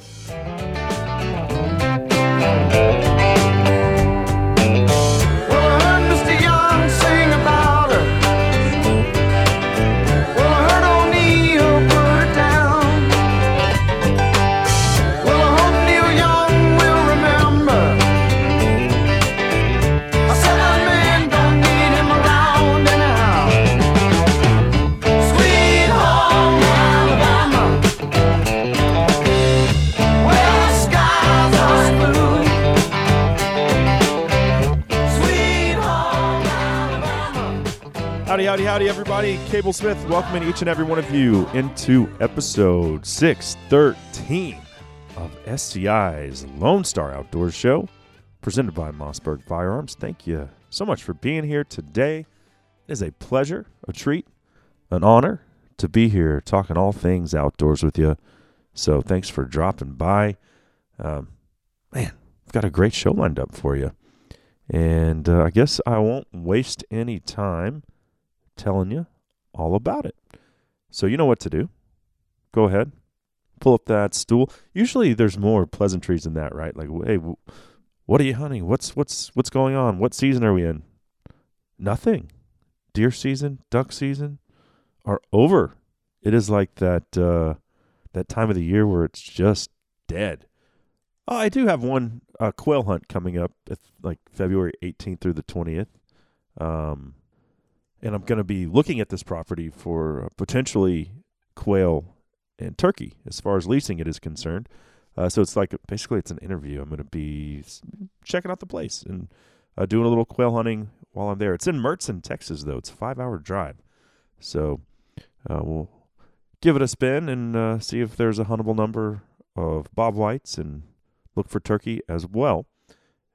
Well, Howdy, everybody. Cable Smith welcoming each and every one of you into episode 613 of SCI's Lone Star Outdoors Show, presented by Mossberg Firearms. Thank you so much for being here today. It is a pleasure, a treat, an honor to be here talking all things outdoors with you. So thanks for dropping by. Um, man, I've got a great show lined up for you. And uh, I guess I won't waste any time telling you all about it. So you know what to do. Go ahead, pull up that stool. Usually there's more pleasantries than that, right? Like, hey, what are you hunting? What's what's what's going on? What season are we in? Nothing. Deer season, duck season are over. It is like that uh, that time of the year where it's just dead. Oh, I do have one uh, quail hunt coming up, at, like February 18th through the 20th. Um, and I'm going to be looking at this property for uh, potentially quail and turkey as far as leasing it is concerned. Uh, so it's like basically it's an interview. I'm going to be checking out the place and uh, doing a little quail hunting while I'm there. It's in Mertzon, Texas, though. It's a five hour drive. So uh, we'll give it a spin and uh, see if there's a huntable number of bob whites and look for turkey as well.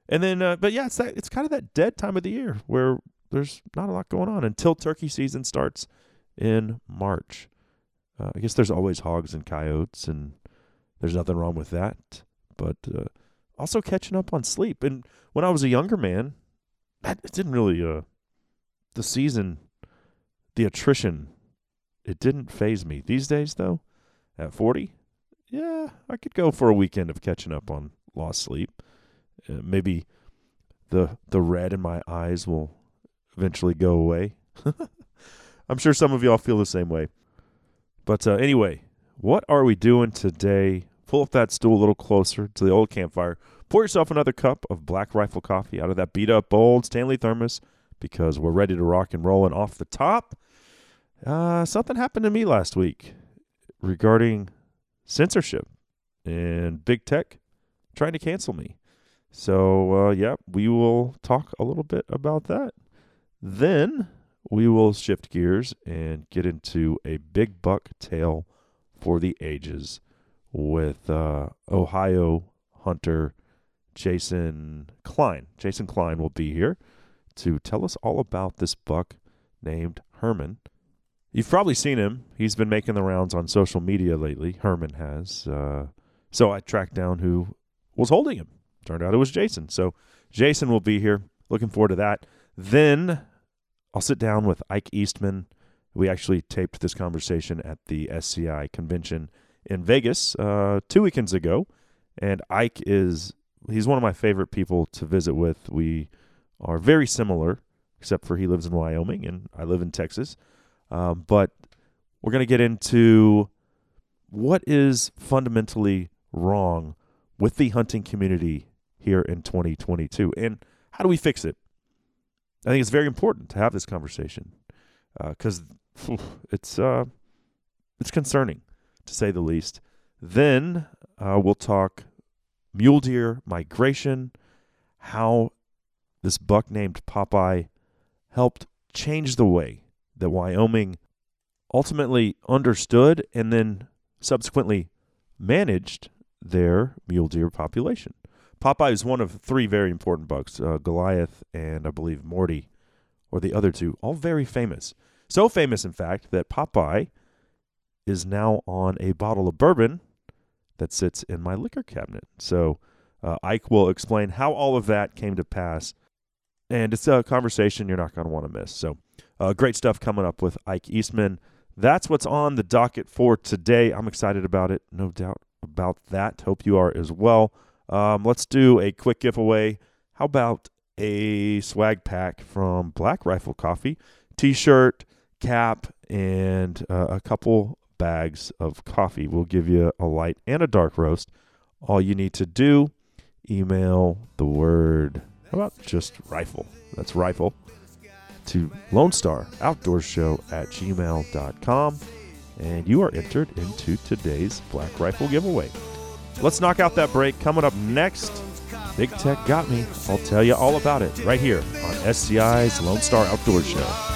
And then, uh, but yeah, it's that it's kind of that dead time of the year where there's not a lot going on until turkey season starts in March. Uh, I guess there's always hogs and coyotes, and there's nothing wrong with that. But uh, also catching up on sleep. And when I was a younger man, that it didn't really uh, the season, the attrition, it didn't faze me. These days, though, at 40, yeah, I could go for a weekend of catching up on lost sleep. Uh, maybe the the red in my eyes will eventually go away. I'm sure some of y'all feel the same way. But uh, anyway, what are we doing today? Pull up that stool a little closer to the old campfire. Pour yourself another cup of Black Rifle coffee out of that beat up old Stanley thermos because we're ready to rock and roll. And off the top, uh, something happened to me last week regarding censorship and big tech trying to cancel me. So, uh, yeah, we will talk a little bit about that. Then we will shift gears and get into a big buck tale for the ages with uh, Ohio hunter Jason Klein. Jason Klein will be here to tell us all about this buck named Herman. You've probably seen him. He's been making the rounds on social media lately. Herman has. Uh, so I tracked down who was holding him. Turned out it was Jason. So Jason will be here. Looking forward to that. Then I'll sit down with Ike Eastman. We actually taped this conversation at the SCI convention in Vegas uh, two weekends ago. And Ike is, he's one of my favorite people to visit with. We are very similar, except for he lives in Wyoming and I live in Texas. Um, but we're going to get into what is fundamentally wrong with the hunting community here in 2022 and how do we fix it? I think it's very important to have this conversation because it's uh, it's concerning to say the least. Then uh, we'll talk mule deer migration, how this buck named Popeye helped change the way that Wyoming ultimately understood and then subsequently managed their mule deer population. Popeye is one of three very important bucks uh, Goliath and I believe Morty, or the other two, all very famous. So famous, in fact, that Popeye is now on a bottle of bourbon that sits in my liquor cabinet. So uh, Ike will explain how all of that came to pass. And it's a conversation you're not going to want to miss. So uh, great stuff coming up with Ike Eastman. That's what's on the docket for today. I'm excited about it, no doubt about that. Hope you are as well. Um, let's do a quick giveaway. How about a swag pack from Black Rifle Coffee? T shirt, cap, and uh, a couple bags of coffee. We'll give you a light and a dark roast. All you need to do, email the word, how about just rifle? That's rifle to Lone Star Outdoor Show at gmail.com. And you are entered into today's Black Rifle giveaway. Let's knock out that break. Coming up next, Big Tech Got Me. I'll tell you all about it right here on SCI's Lone Star Outdoor Show.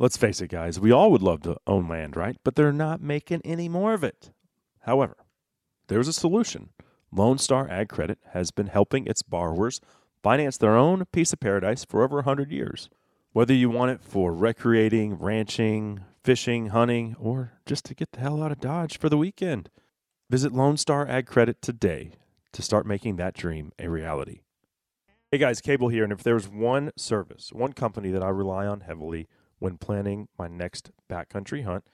Let's face it, guys, we all would love to own land, right? But they're not making any more of it. However, there's a solution. Lone Star Ag Credit has been helping its borrowers finance their own piece of paradise for over 100 years. Whether you want it for recreating, ranching, fishing, hunting, or just to get the hell out of Dodge for the weekend, visit Lone Star Ag Credit today to start making that dream a reality. Hey guys, Cable here, and if there's one service, one company that I rely on heavily when planning my next backcountry hunt,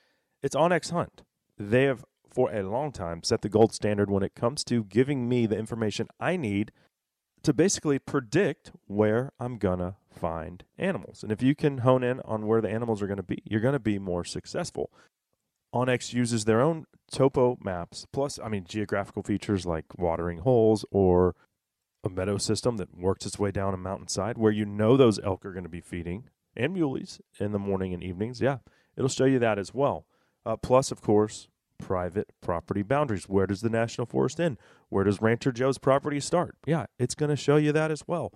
it's onX Hunt. They have for a long time set the gold standard when it comes to giving me the information I need to basically predict where I'm gonna find animals. And if you can hone in on where the animals are gonna be, you're gonna be more successful. onX uses their own topo maps, plus, I mean, geographical features like watering holes or a meadow system that works its way down a mountainside where you know those elk are going to be feeding and muleys in the morning and evenings. Yeah, it'll show you that as well. Uh, plus, of course, private property boundaries. Where does the national forest end? Where does Rancher Joe's property start? Yeah, it's going to show you that as well.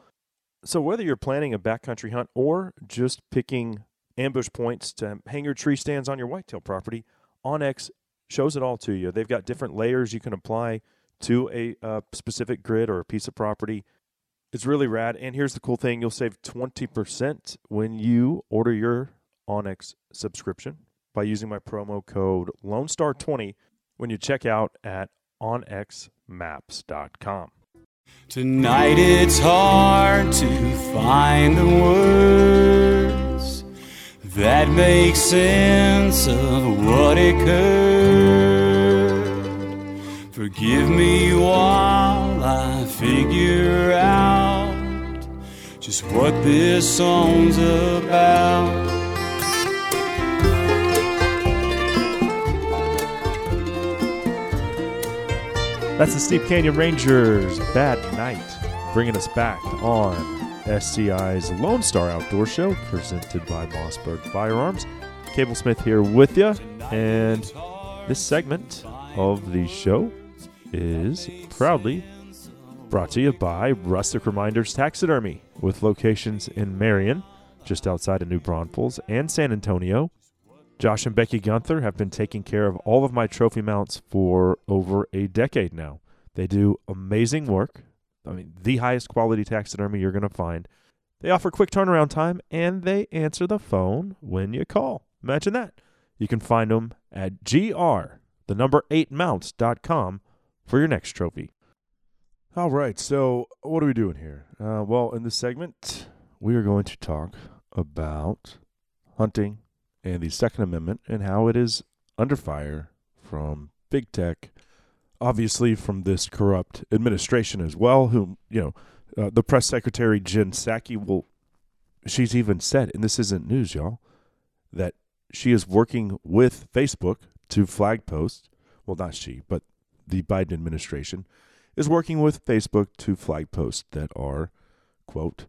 So, whether you're planning a backcountry hunt or just picking ambush points to hang your tree stands on your whitetail property, onX shows it all to you. They've got different layers you can apply to a uh, specific grid or a piece of property. It's really rad. And here's the cool thing you'll save 20% when you order your onX subscription by using my promo code Lone Star 20 when you check out at onxmaps.com. Tonight it's hard to find the words that make sense of what occurred. Forgive me while I figure out just what this song's about. That's the Steep Canyon Rangers Bad Night, bringing us back on SCI's Lone Star Outdoor Show, presented by Mossberg Firearms. Cable Smith here with you, and this segment of the show is proudly brought to you by Rustic Reminders Taxidermy, with locations in Marion, just outside of New Braunfels, and San Antonio. Josh and Becky Gunther have been taking care of all of my trophy mounts for over a decade now. They do amazing work. I mean, the highest quality taxidermy you're going to find. They offer quick turnaround time and they answer the phone when you call. Imagine that. You can find them at gr, the number 8 mounts.com for your next trophy. All right, so what are we doing here? Uh, well, in this segment, we are going to talk about hunting and the Second Amendment and how it is under fire from big tech, obviously from this corrupt administration as well. Whom you know, uh, the press secretary Jen Psaki will. She's even said, and this isn't news, y'all, that she is working with Facebook to flag posts. Well, not she, but the Biden administration is working with Facebook to flag posts that are, quote,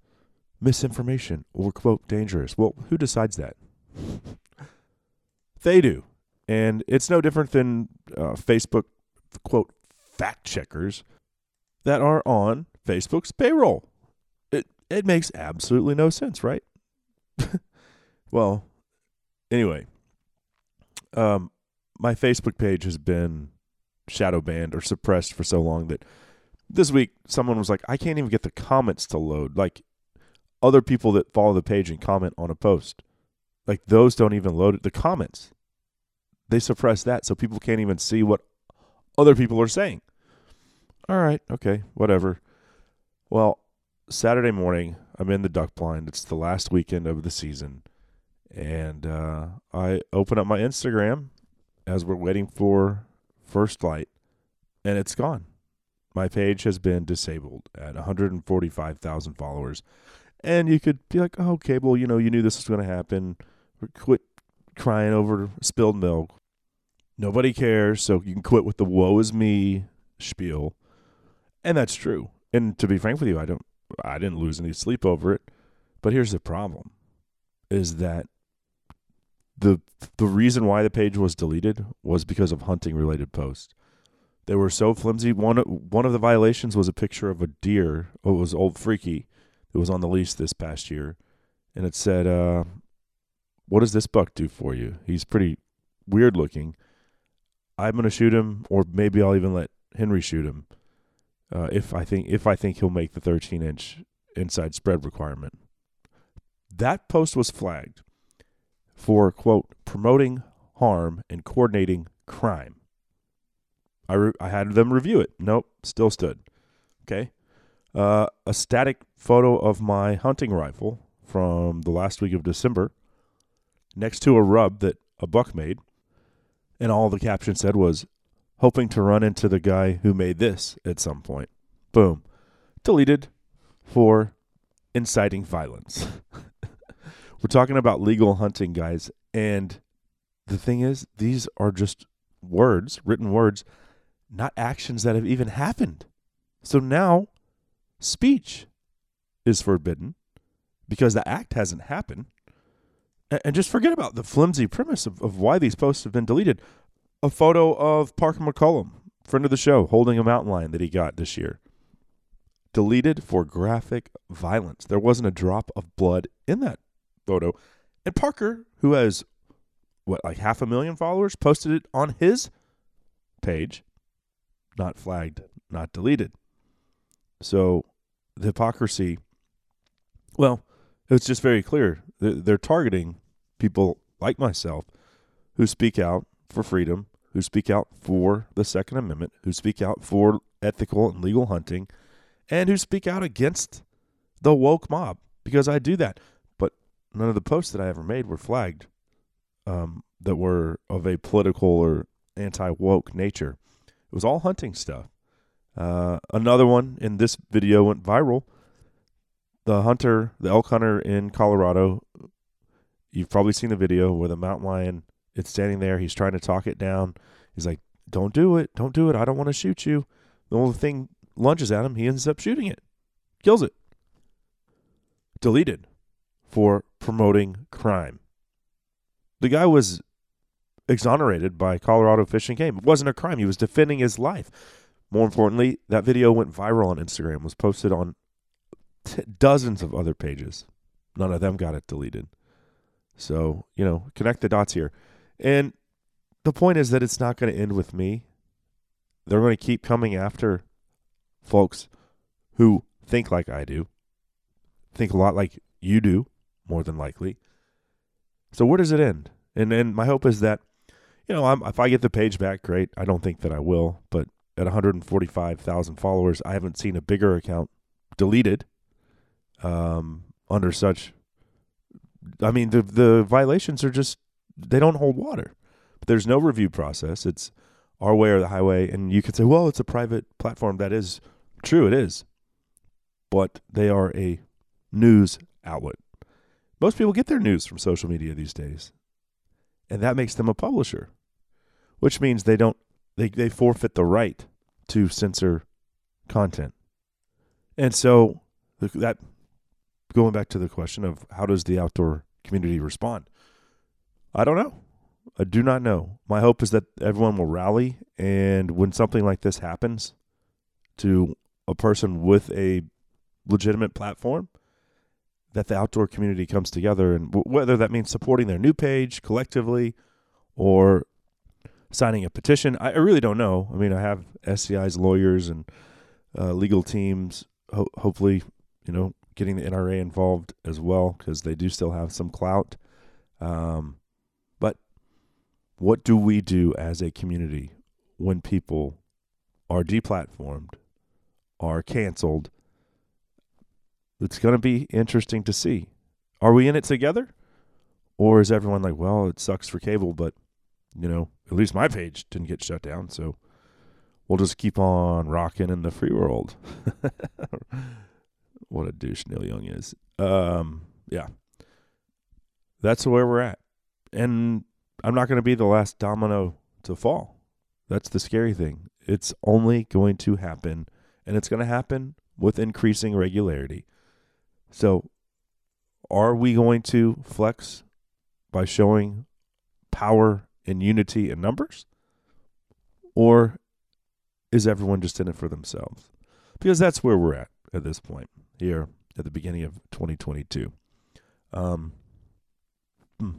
misinformation or, quote, dangerous. Well, who decides that? they do. And it's no different than uh, Facebook, quote, fact checkers that are on Facebook's payroll. It, it makes absolutely no sense, right? well, anyway, um, my Facebook page has been shadow banned or suppressed for so long that this week someone was like, I can't even get the comments to load. Like other people that follow the page and comment on a post, like those don't even load the comments. They suppress that so people can't even see what other people are saying. All right, okay, whatever. Well, Saturday morning, I'm in the duck blind. It's the last weekend of the season. And uh, I open up my Instagram as we're waiting for first light, and it's gone. My page has been disabled at 145,000 followers. And you could be like, oh, Cable, you know, you knew this was going to happen. Quit crying over spilled milk. Nobody cares, so you can quit with the woe is me spiel. And that's true. And to be frank with you, I don't I didn't lose any sleep over it. But here's the problem is that the the reason why the page was deleted was because of hunting related posts. They were so flimsy. One one of the violations was a picture of a deer. It was old freaky. It was on the lease this past year, and it said, uh, "What does this buck do for you? He's pretty weird looking. I'm gonna shoot him, or maybe I'll even let Henry shoot him uh, if I think if I think he'll make the 13 inch inside spread requirement." That post was flagged for quote promoting harm and coordinating crime. I re- I had them review it. Nope, still stood. Okay. Uh, a static photo of my hunting rifle from the last week of December next to a rub that a buck made. And all the caption said was, hoping to run into the guy who made this at some point. Boom. Deleted for inciting violence. We're talking about legal hunting, guys. And the thing is, these are just words, written words, not actions that have even happened. So now speech is forbidden because the act hasn't happened. And just forget about the flimsy premise of, of why these posts have been deleted. A photo of Parker McCollum, friend of the show, holding a mountain lion that he got this year. Deleted for graphic violence. There wasn't a drop of blood in that photo. And Parker, who has what like half a million followers, posted it on his page, not flagged, not deleted. So the hypocrisy. Well, it's just very clear. They're, they're targeting people like myself who speak out for freedom, who speak out for the Second Amendment, who speak out for ethical and legal hunting, and who speak out against the woke mob because I do that. None of the posts that I ever made were flagged um, that were of a political or anti woke nature. It was all hunting stuff. Uh, another one in this video went viral. The hunter, the elk hunter in Colorado, you've probably seen the video where the mountain lion it's standing there. He's trying to talk it down. He's like, "Don't do it! Don't do it! I don't want to shoot you." The only thing lunges at him. He ends up shooting it, kills it. Deleted for promoting crime. The guy was exonerated by Colorado Fish and Game. It wasn't a crime. He was defending his life. More importantly, that video went viral on Instagram, was posted on t- dozens of other pages. None of them got it deleted. So, you know, connect the dots here. And the point is that it's not going to end with me. They're going to keep coming after folks who think like I do, think a lot like you do, more than likely. So where does it end? And and my hope is that, you know, I'm, if I get the page back, great. I don't think that I will, but at 145,000 followers, I haven't seen a bigger account deleted um, under such. I mean, the the violations are just they don't hold water. But there's no review process. It's our way or the highway, and you could say, well, it's a private platform. That is true. It is, but they are a news outlet. Most people get their news from social media these days, and that makes them a publisher, which means they don't they they forfeit the right to censor content. And so that going back to the question of how does the outdoor community respond? I don't know. I do not know. My hope is that everyone will rally, and when something like this happens to a person with a legitimate platform, that the outdoor community comes together, and w- whether that means supporting their new page collectively or signing a petition, I, I really don't know. I mean, I have SCI's lawyers and uh, legal teams, ho- hopefully, you know, getting the NRA involved as well because they do still have some clout. Um, but what do we do as a community when people are deplatformed, are canceled? It's going to be interesting to see. Are we in it together? Or is everyone like, well, it sucks for cable, but, you know, at least my page didn't get shut down, so we'll just keep on rocking in the free world. what a douche Neil Young is. Um, yeah. That's where we're at. And I'm not going to be the last domino to fall. That's the scary thing. It's only going to happen, and it's going to happen with increasing regularity. So, are we going to flex by showing power and unity in numbers? Or is everyone just in it for themselves? Because that's where we're at at this point here at the beginning of 2022. Um, hmm.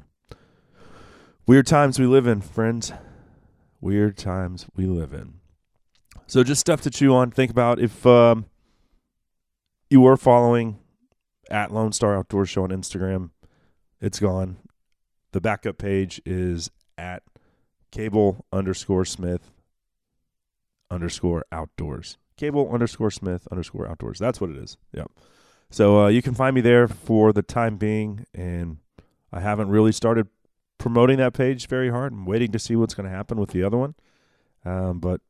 weird times we live in, friends. Weird times we live in. So just stuff to chew on. Think about if um, you were following at Lone Star Outdoor Show on Instagram, it's gone. The backup page is at cable underscore Smith underscore outdoors. Cable underscore Smith underscore outdoors. That's what it is. Yep. So uh, you can find me there for the time being, and I haven't really started promoting that page very hard. I'm waiting to see what's going to happen with the other one, um, but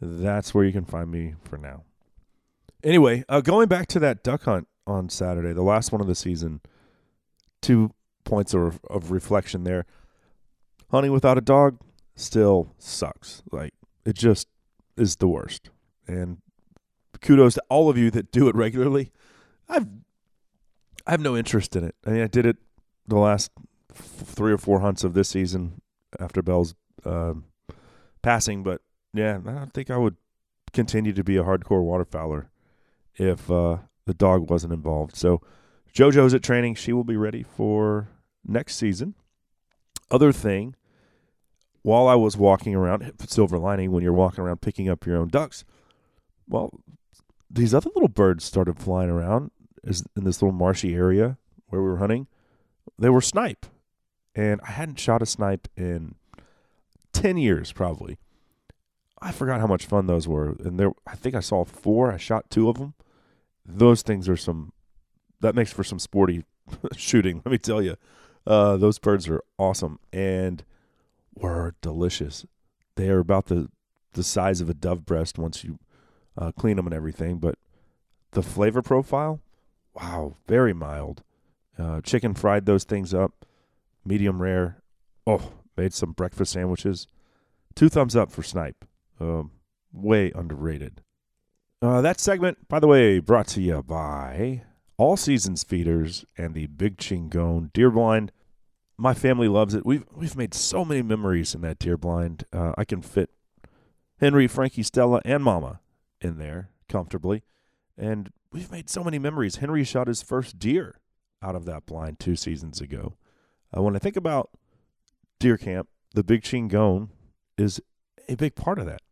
that's where you can find me for now. Anyway, uh, going back to that duck hunt on Saturday, the last one of the season, two points of, of reflection there. Hunting without a dog still sucks. Like, it just is the worst. And kudos to all of you that do it regularly. I've I have no interest in it. I mean, I did it the last f- three or four hunts of this season after Bell's um passing, but yeah, I don't think I would continue to be a hardcore waterfowler if uh, the dog wasn't involved. So JoJo's at training; she will be ready for next season. Other thing, while I was walking around, silver lining when you're walking around picking up your own ducks, well, these other little birds started flying around in this little marshy area where we were hunting. They were snipe, and I hadn't shot a snipe in ten years probably. I forgot how much fun those were, and there I think I saw four. I shot two of them. Those things are some that makes for some sporty shooting. Let me tell you, uh, those birds are awesome and were delicious. They are about the the size of a dove breast once you uh, clean them and everything, but the flavor profile, wow, very mild. Uh, chicken fried those things up, medium rare. Oh, made some breakfast sandwiches. Two thumbs up for snipe. Um, way underrated. Uh, that segment, by the way, brought to you by All Seasons Feeders and the Big Chingon Deer Blind. My family loves it. We've we've made so many memories in that deer blind. Uh, I can fit Henry, Frankie, Stella, and Mama in there comfortably, and we've made so many memories. Henry shot his first deer out of that blind two seasons ago. Uh, when I think about deer camp, the Big Chingon is a big part of that.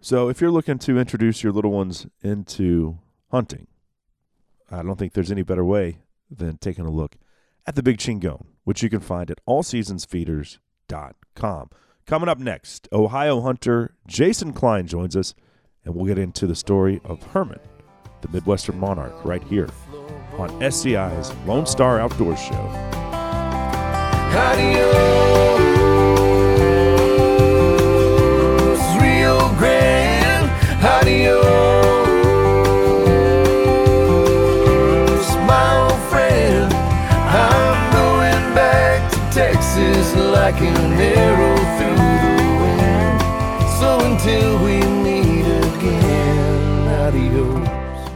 So if you're looking to introduce your little ones into hunting, I don't think there's any better way than taking a look at the Big Chingon, which you can find at allseasonsfeeders.com. Coming up next, Ohio hunter Jason Klein joins us, and we'll get into the story of Herman, the Midwestern monarch, right here on SCI's Lone Star Outdoors Show. Adios, Adios, my old friend. I'm going back to Texas like an arrow through the wind. So until we meet again, adios.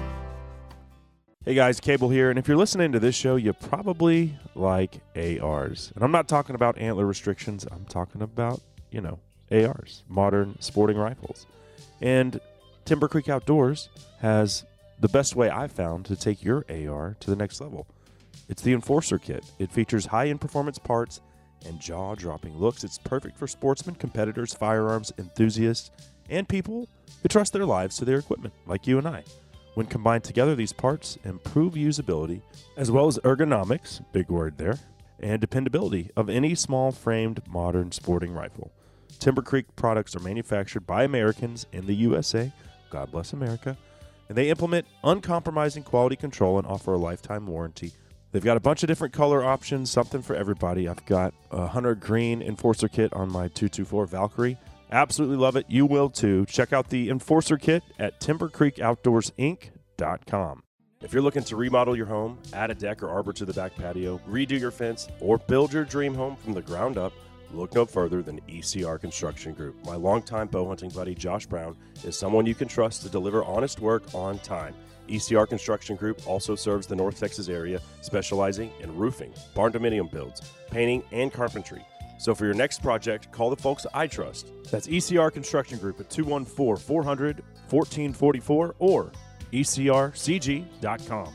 Hey Hey guys, Cable here, and if you're listening to this show, you probably like ARs. And I'm not talking about antler restrictions, I'm talking about, you know, ARs, modern sporting rifles. And Timber Creek Outdoors has the best way I've found to take your AR to the next level. It's the Enforcer Kit. It features high end performance parts and jaw dropping looks. It's perfect for sportsmen, competitors, firearms enthusiasts, and people who trust their lives to their equipment, like you and I. When combined together, these parts improve usability as well as ergonomics, big word there, and dependability of any small framed modern sporting rifle. Timber Creek products are manufactured by Americans in the USA, God bless America, and they implement uncompromising quality control and offer a lifetime warranty. They've got a bunch of different color options, something for everybody. I've got a hunter green enforcer kit on my 224 Valkyrie. Absolutely love it. You will too. Check out the Enforcer Kit at timbercreekoutdoorsinc.com. If you're looking to remodel your home, add a deck or arbor to the back patio, redo your fence, or build your dream home from the ground up, look no further than ECR Construction Group. My longtime bow hunting buddy Josh Brown is someone you can trust to deliver honest work on time. ECR Construction Group also serves the North Texas area, specializing in roofing, barn dominium builds, painting, and carpentry. So for your next project, call the folks I trust. That's ECR Construction Group at 214 400 1444 or ecrcg.com.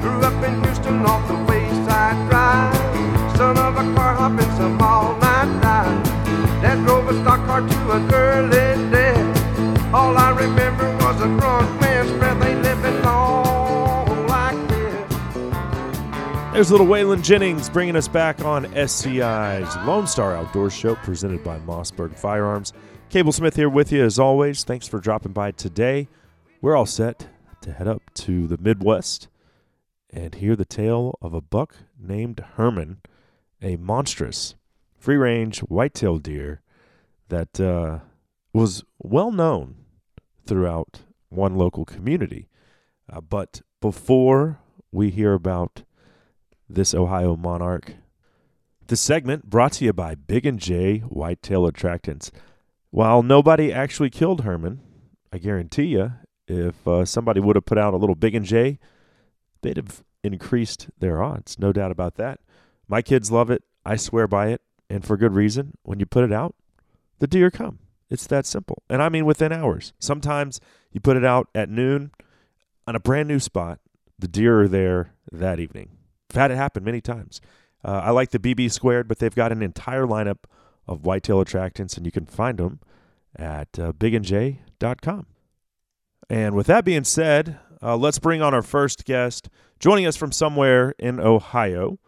Grew up in Houston off the Wayside Drive. Son of a car some all night. Dad drove a stock car to an early death. All I remember was a drunk man's breath. Ain't living like this. There's little Waylon Jennings bringing us back on SCI's Lone Star Outdoor Show presented by Mossberg Firearms. Cable Smith here with you as always. Thanks for dropping by today. We're all set to head up to the Midwest and hear the tale of a buck named Herman, a monstrous free range whitetail deer that uh, was well known throughout one local community. Uh, but before we hear about this Ohio monarch, this segment brought to you by Big and J Whitetail Attractants. While nobody actually killed Herman, I guarantee you, if uh, somebody would have put out a little Big and J, they'd have increased their odds. No doubt about that. My kids love it. I swear by it, and for good reason. When you put it out, the deer come. It's that simple. And I mean within hours. Sometimes you put it out at noon on a brand new spot, the deer are there that evening. I've had it happen many times. Uh, I like the BB squared, but they've got an entire lineup of whitetail attractants, and you can find them at uh, bigandj.com. And with that being said, uh, let's bring on our first guest, joining us from somewhere in Ohio.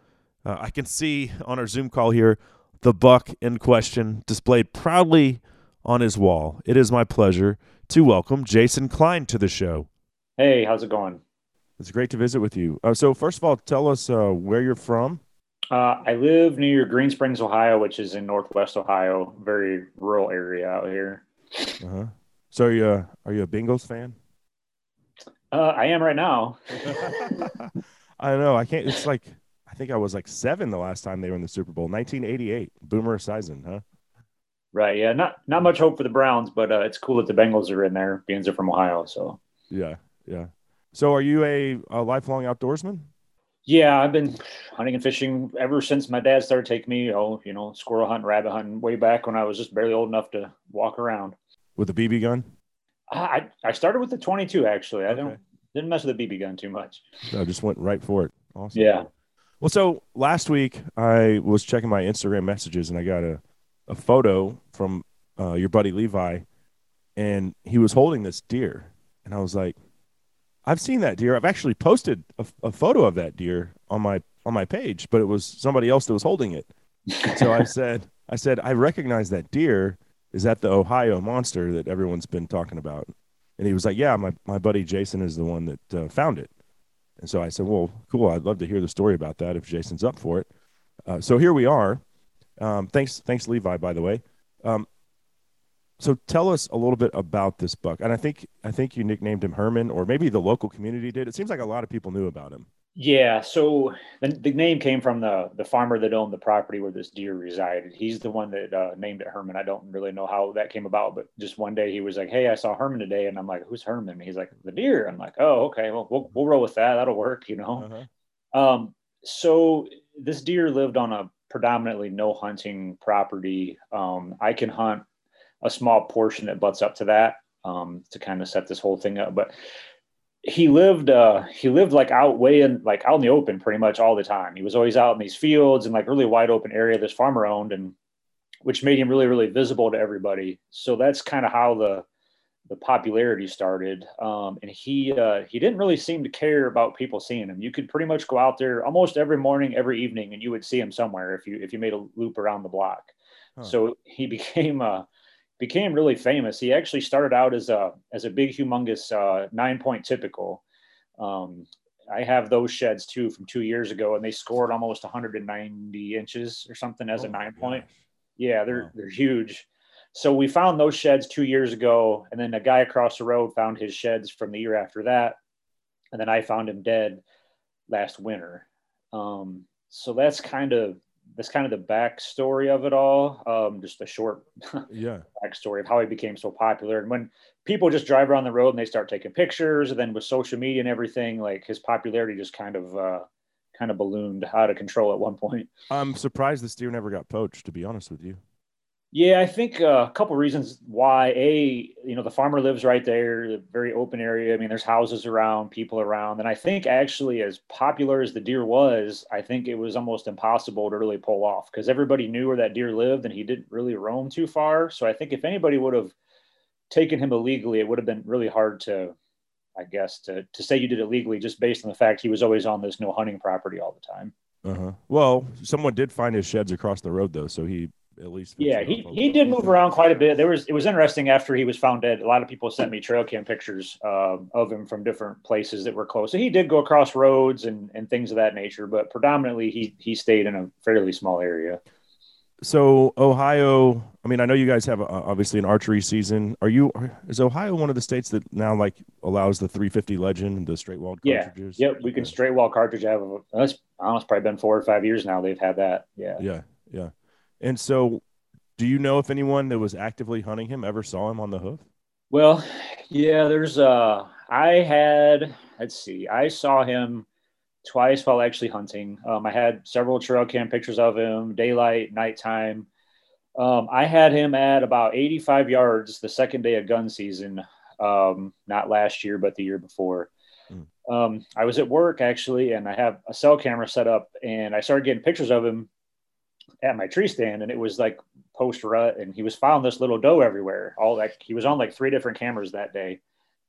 Uh, I can see on our Zoom call here the buck in question displayed proudly on his wall. It is my pleasure to welcome Jason Klein to the show. Hey, how's it going? It's great to visit with you. Uh, so, first of all, tell us uh, where you're from. Uh, I live near Green Springs, Ohio, which is in Northwest Ohio, very rural area out here. Uh-huh. So, are you, uh, are you a Bengals fan? Uh, I am right now. I don't know. I can't. It's like I think I was like seven the last time they were in the Super Bowl, 1988. Boomer Esiason, huh? Right. Yeah. Not not much hope for the Browns, but uh, it's cool that the Bengals are in there, being they're from Ohio. So Yeah, yeah. So, are you a, a lifelong outdoorsman? yeah, I've been hunting and fishing ever since my dad started taking me. Oh, you know, squirrel hunting, rabbit hunting, way back when I was just barely old enough to walk around. With a BB gun? I I started with the 22 actually. I don't didn't mess with the BB gun too much. I just went right for it. Awesome. Yeah. Well, so last week I was checking my Instagram messages and I got a, a photo from uh, your buddy Levi, and he was holding this deer, and I was like, I've seen that deer. I've actually posted a, a photo of that deer on my on my page, but it was somebody else that was holding it. so I said, I said, I recognize that deer. Is that the Ohio monster that everyone's been talking about? And he was like, "Yeah, my my buddy Jason is the one that uh, found it." And so I said, "Well, cool. I'd love to hear the story about that if Jason's up for it." Uh, so here we are. Um, thanks, thanks, Levi. By the way. Um, so tell us a little bit about this buck, and I think I think you nicknamed him Herman, or maybe the local community did. It seems like a lot of people knew about him. Yeah, so the, the name came from the the farmer that owned the property where this deer resided. He's the one that uh, named it Herman. I don't really know how that came about, but just one day he was like, "Hey, I saw Herman today," and I'm like, "Who's Herman?" And he's like, "The deer." I'm like, "Oh, okay. Well, we'll, we'll roll with that. That'll work," you know. Uh-huh. Um, so this deer lived on a predominantly no hunting property. Um, I can hunt a small portion that butts up to that um, to kind of set this whole thing up, but he lived uh he lived like out way in like out in the open pretty much all the time. He was always out in these fields and like really wide open area this farmer owned and which made him really really visible to everybody. So that's kind of how the the popularity started. Um, and he uh, he didn't really seem to care about people seeing him. You could pretty much go out there almost every morning every evening and you would see him somewhere if you if you made a loop around the block. Huh. so he became uh became really famous. He actually started out as a as a big, humongous uh, nine point typical. Um, I have those sheds too from two years ago, and they scored almost 190 inches or something as oh a nine point. Yeah, they're wow. they're huge. So we found those sheds two years ago, and then a guy across the road found his sheds from the year after that, and then I found him dead last winter. Um, so that's kind of that's kind of the backstory of it all. Um, just a short yeah backstory of how he became so popular. And when people just drive around the road and they start taking pictures, and then with social media and everything, like his popularity just kind of uh, kind of ballooned out of control at one point. I'm surprised this deer never got poached. To be honest with you. Yeah, I think uh, a couple reasons why. A, you know, the farmer lives right there, the very open area. I mean, there's houses around, people around, and I think actually, as popular as the deer was, I think it was almost impossible to really pull off because everybody knew where that deer lived, and he didn't really roam too far. So I think if anybody would have taken him illegally, it would have been really hard to, I guess, to to say you did it legally just based on the fact he was always on this no hunting property all the time. Uh huh. Well, someone did find his sheds across the road though, so he at least. Yeah, he, he did move around quite a bit. There was it was interesting after he was found dead. A lot of people sent me trail cam pictures uh, of him from different places that were close. So he did go across roads and and things of that nature, but predominantly he he stayed in a fairly small area. So Ohio, I mean, I know you guys have a, obviously an archery season. Are you is Ohio one of the states that now like allows the 350 Legend, the straight walled cartridges? Yeah, yep, we can straight wall cartridge. have that's almost probably been four or five years now. They've had that. Yeah, yeah, yeah. And so, do you know if anyone that was actively hunting him ever saw him on the hoof? Well, yeah, there's uh I had let's see, I saw him twice while actually hunting. Um, I had several trail cam pictures of him, daylight, nighttime. Um, I had him at about 85 yards the second day of gun season, um, not last year, but the year before. Mm. Um, I was at work actually, and I have a cell camera set up, and I started getting pictures of him at my tree stand and it was like post rut and he was found this little doe everywhere. All like he was on like three different cameras that day.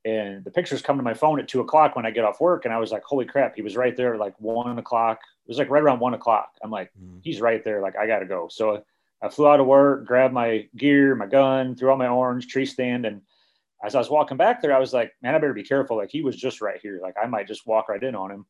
And the pictures come to my phone at two o'clock when I get off work. And I was like, holy crap, he was right there like one o'clock. It was like right around one o'clock. I'm like, mm. he's right there. Like, I got to go. So I flew out of work, grabbed my gear, my gun, threw on my orange tree stand. And as I was walking back there, I was like, man, I better be careful. Like, he was just right here. Like, I might just walk right in on him.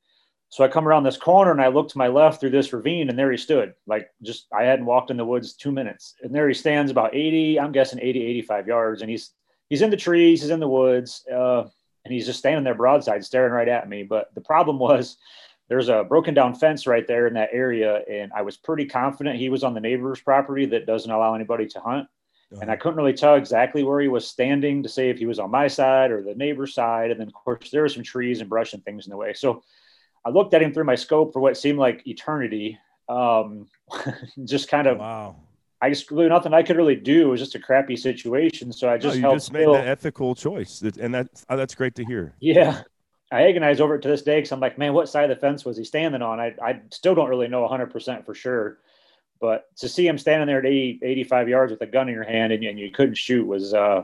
So I come around this corner and I look to my left through this ravine, and there he stood. Like just I hadn't walked in the woods two minutes, and there he stands about 80, I'm guessing 80, 85 yards, and he's he's in the trees, he's in the woods, uh, and he's just standing there broadside, staring right at me. But the problem was there's a broken down fence right there in that area, and I was pretty confident he was on the neighbor's property that doesn't allow anybody to hunt. And I uh-huh. couldn't really tell exactly where he was standing to say if he was on my side or the neighbor's side. And then, of course, there were some trees and brush and things in the way. So I looked at him through my scope for what seemed like eternity. Um, just kind of wow. I just really nothing I could really do. It was just a crappy situation. So I just no, you just made the ethical choice, and that's oh, that's great to hear. Yeah, I agonize over it to this day because I'm like, man, what side of the fence was he standing on? I I still don't really know 100 percent for sure, but to see him standing there at 80, 85 yards with a gun in your hand and, and you couldn't shoot was uh,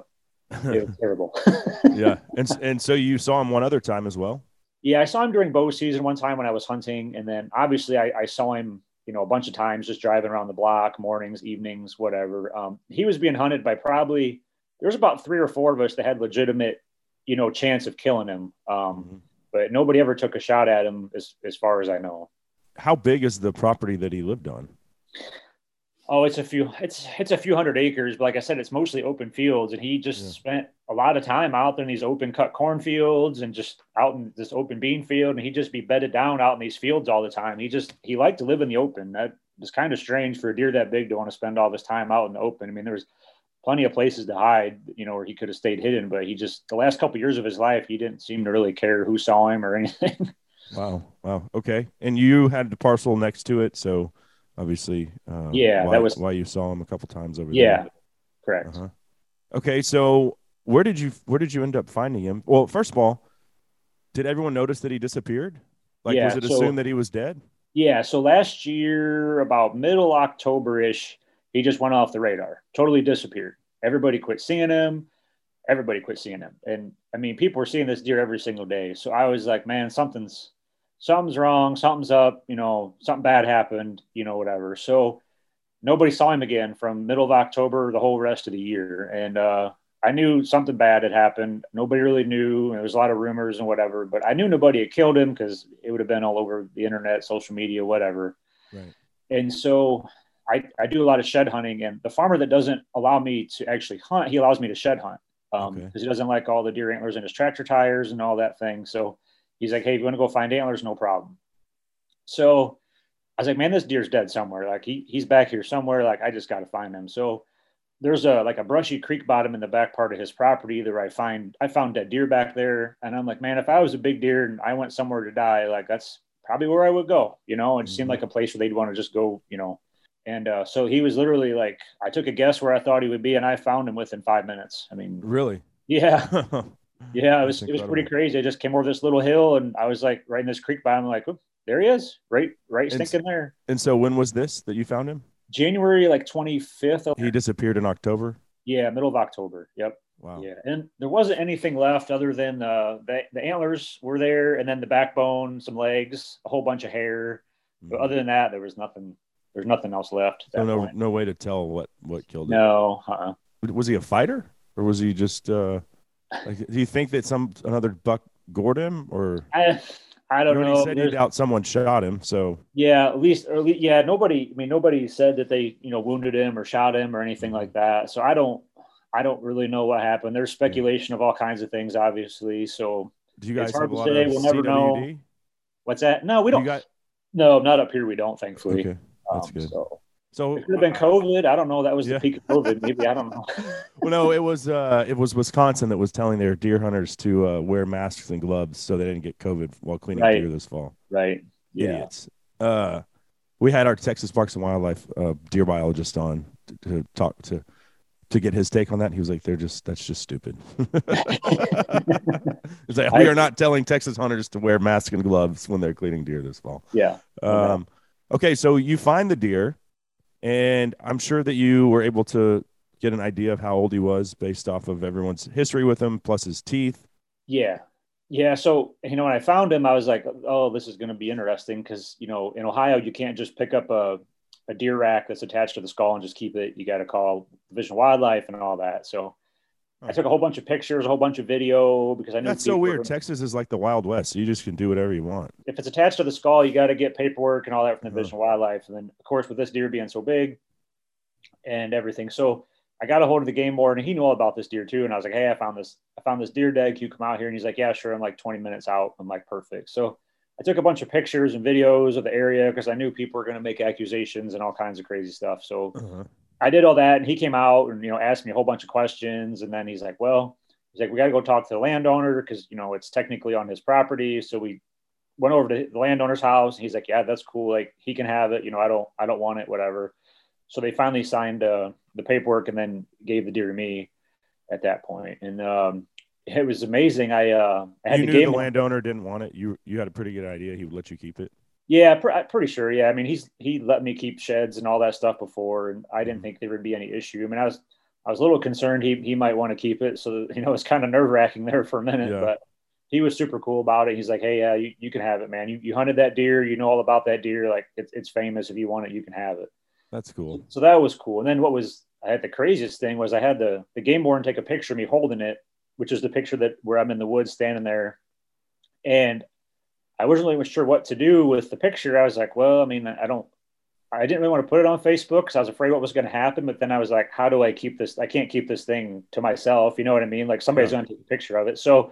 it was terrible. yeah, and and so you saw him one other time as well. Yeah, I saw him during bow season one time when I was hunting, and then obviously I, I saw him, you know, a bunch of times just driving around the block, mornings, evenings, whatever. Um, he was being hunted by probably there's about three or four of us that had legitimate you know, chance of killing him. Um, Mhm. but nobody ever took a shot at him as as far as I know. How big is the property that he lived on? Oh, it's a few. It's it's a few hundred acres, but like I said, it's mostly open fields, and he just Yeah. spent a lot of time out there in these open cut cornfields and just out in this open bean field, and he'd just be bedded down out in these fields all the time. He just he liked to live in the open. That was kind of strange for a deer that big to want to spend all this time out in the open. I mean, there was plenty of places to hide, you know, where he could have stayed hidden, but he just the last couple years of his life, he didn't seem to really care who saw him or anything. Wow. Wow. Okay. And you had the parcel next to it, so obviously, uh, Yeah, why, that was- why you saw him a couple times over yeah, there. Yeah. Correct. Uh-huh. Okay. So where did you where did you end up finding him? Well, first of all, did everyone notice that he disappeared? Like, Yeah, was it so- assumed that he was dead? Yeah, so last year, about middle October ish, he just went off the radar, totally disappeared. Everybody quit seeing him. Everybody quit seeing him. And I mean, people were seeing this deer every single day. So I was like, man, something's something's wrong, something's up, you know, something bad happened, you know, whatever. So nobody saw him again from middle of October the whole rest of the year. And uh I knew something bad had happened. Nobody really knew. There was a lot of rumors and whatever, but I knew nobody had killed him because it would have been all over the internet, social media, whatever. Right. And so I, I do a lot of shed hunting, and the farmer that doesn't allow me to actually hunt, he allows me to shed hunt because Okay. he doesn't like all the deer antlers in his tractor tires and all that thing. So he's like, hey, if you want to go find antlers, no problem. So I was like, man, this deer's dead somewhere. Like he, he's back here somewhere. Like I just got to find him. So there's a like a brushy creek bottom in the back part of his property that I find I found dead deer back there, and I'm like, man, if I was a big deer and I went somewhere to die, like that's probably where I would go. You know, it seemed Mhm. like a place where they'd want to just go. You know, and uh, so he was literally like, I took a guess where I thought he would be, and I found him within five minutes. I mean, Really? yeah, yeah, it was it was pretty crazy. I just came over this little hill, and I was like right in this creek bottom, like, there he is, right, right, And- stinking there. and so when was this that you found him? January like 25th. He disappeared in October. yeah, middle of October. Yep. Wow. Yeah, and there wasn't anything left other than uh, the the antlers were there, and then the backbone, some legs, a whole bunch of hair. But Mhm. other than that, there was nothing. There's nothing else left. So no point. no way to tell what what killed him. no, uh-uh. Was he a fighter or was he just uh like do you think that some another buck gored him or I I don't you know. already said you There's- doubt someone shot him, so Yeah, at least, least, yeah, nobody. I mean, nobody said that they, you know, wounded him or shot him or anything like that. So I don't, I don't really know what happened. There's speculation of all kinds of things, obviously. So do you guys It's hard to say. We'll never know. What's that? No, we don't. Got no, not up here. We don't, thankfully. okay. That's Um, good. So So it could have been COVID. I don't know. That was Yeah. the peak of COVID. Maybe I don't know. well, no, it was uh, it was Wisconsin that was telling their deer hunters to uh, wear masks and gloves so they didn't get COVID while cleaning Right. deer this fall. right. Yeah. Idiots. Uh, we had our Texas Parks and Wildlife uh, deer biologist on to, to talk to to get his take on that. He was like, "They're just that's just stupid." He's like, "We are not telling Texas hunters to wear masks and gloves when they're cleaning deer this fall." Yeah. Um, okay, so you find the deer, and I'm sure that you were able to get an idea of how old he was based off of everyone's history with him, plus his teeth. Yeah. Yeah. So, you know, when I found him, I was like, oh, this is going to be interesting because, you know, in Ohio, you can't just pick up a, a deer rack that's attached to the skull and just keep it. You got to call Division of Wildlife and all that. So I took a whole bunch of pictures, a whole bunch of video because I knew That's so people were weird. Texas is like the Wild West. So you just can do whatever you want. if it's attached to the skull, you got to get paperwork and all that from the Uh-huh. Division of Wildlife. And then, of course, with this deer being so big and everything. So I got a hold of the game warden and he knew all about this deer too. And I was like, Hey, I found this, I found this deer dead. Can you come out here? And he's like, Yeah, sure. I'm like 20 minutes out. I'm like, perfect. So I took a bunch of pictures and videos of the area because I knew people were going to make accusations and all kinds of crazy stuff. So Uh-huh. I did all that, and he came out and you know asked me a whole bunch of questions, and then he's like, "Well, he's like, we got to go talk to the landowner because you know it's technically on his property." So we went over to the landowner's house, and he's like, "Yeah, that's cool. Like he can have it. You know, I don't, I don't want it, whatever." So they finally signed uh, the paperwork and then gave the deer to me at that point, and um, it was amazing. I uh, I had You the knew game. the landowner didn't want it. You you had a pretty good idea he would let you keep it. Yeah, pr- pretty sure. Yeah, I mean, he's he let me keep sheds and all that stuff before, and I Mm-hmm. didn't think there would be any issue. I mean, I was I was a little concerned he he might want to keep it, so you know it's kind of nerve wracking there for a minute, Yeah. but he was super cool about it. He's like, hey, yeah, you, you can have it, man. You, you hunted that deer, you know all about that deer. Like it's it's famous. If you want it, you can have it. That's cool. So that was cool. And then what was I had the craziest thing was I had the the game warden take a picture of me holding it which is the picture that where I'm in the woods standing there, and I wasn't really sure what to do with the picture. I was like, well, I mean, I don't, I didn't really want to put it on Facebook because I was afraid what was going to happen. But then I was like, how do I keep this? I can't keep this thing to myself. You know what I mean? Like somebody's Yeah. going to take a picture of it. So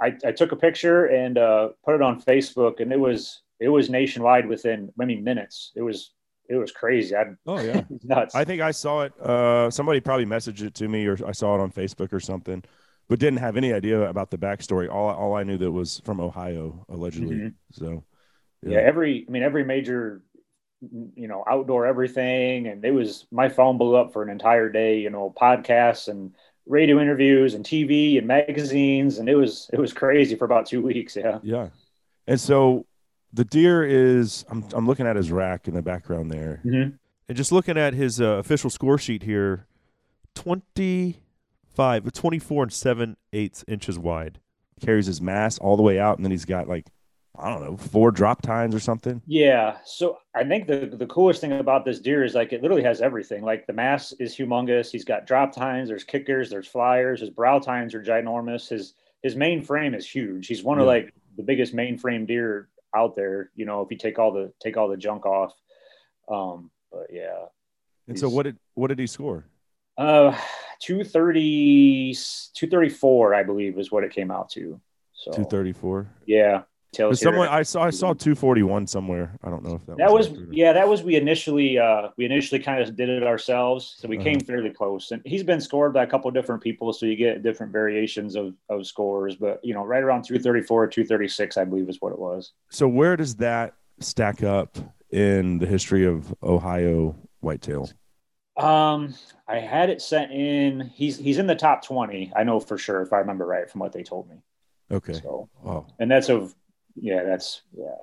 I, I took a picture and uh, put it on Facebook, and it was it was nationwide within I mean minutes. It was it was crazy. I Oh yeah. nuts. I think I saw it. Uh, somebody probably messaged it to me, or I saw it on Facebook or something, but didn't have any idea about the backstory. All all I knew that was from Ohio, allegedly. Mhm. So, yeah. every I mean every major you know outdoor everything, and it was my phone blew up for an entire day. You know podcasts and radio interviews and TV and magazines, and it was it was crazy for about two weeks. Yeah. yeah. And so the deer is. I'm I'm looking at his rack in the background there, Mhm. and just looking at his uh, official score sheet here, 25, 24 and seven eighths inches wide. Carries his mass all the way out, and then he's got like I don't know four drop tines or something. Yeah. So I think the the coolest thing about this deer is like it literally has everything. Like the mass is humongous. He's got drop tines, there's kickers, there's flyers. His brow tines are ginormous. His his main frame is huge. He's one of like the biggest mainframe deer out there. You know, if you take all the take all the junk off. Um, but yeah. And so what did what did he score? Uh 230 234, I believe, is what it came out to. So Two thirty four. yeah. Tails. Someone I saw I saw two forty one somewhere. I don't know if that, that was accurate. yeah that was we initially uh we initially kind of did it ourselves so we Uh-huh. came fairly close and he's been scored by a couple different people so you get different variations of of scores but you know right around 234 236 i believe is what it was So where does that stack up in the history of Ohio whitetail? Um i had it sent in he's he's in the top 20 i know for sure if i remember right from what they told me Okay. so Wow. and that's of yeah that's yeah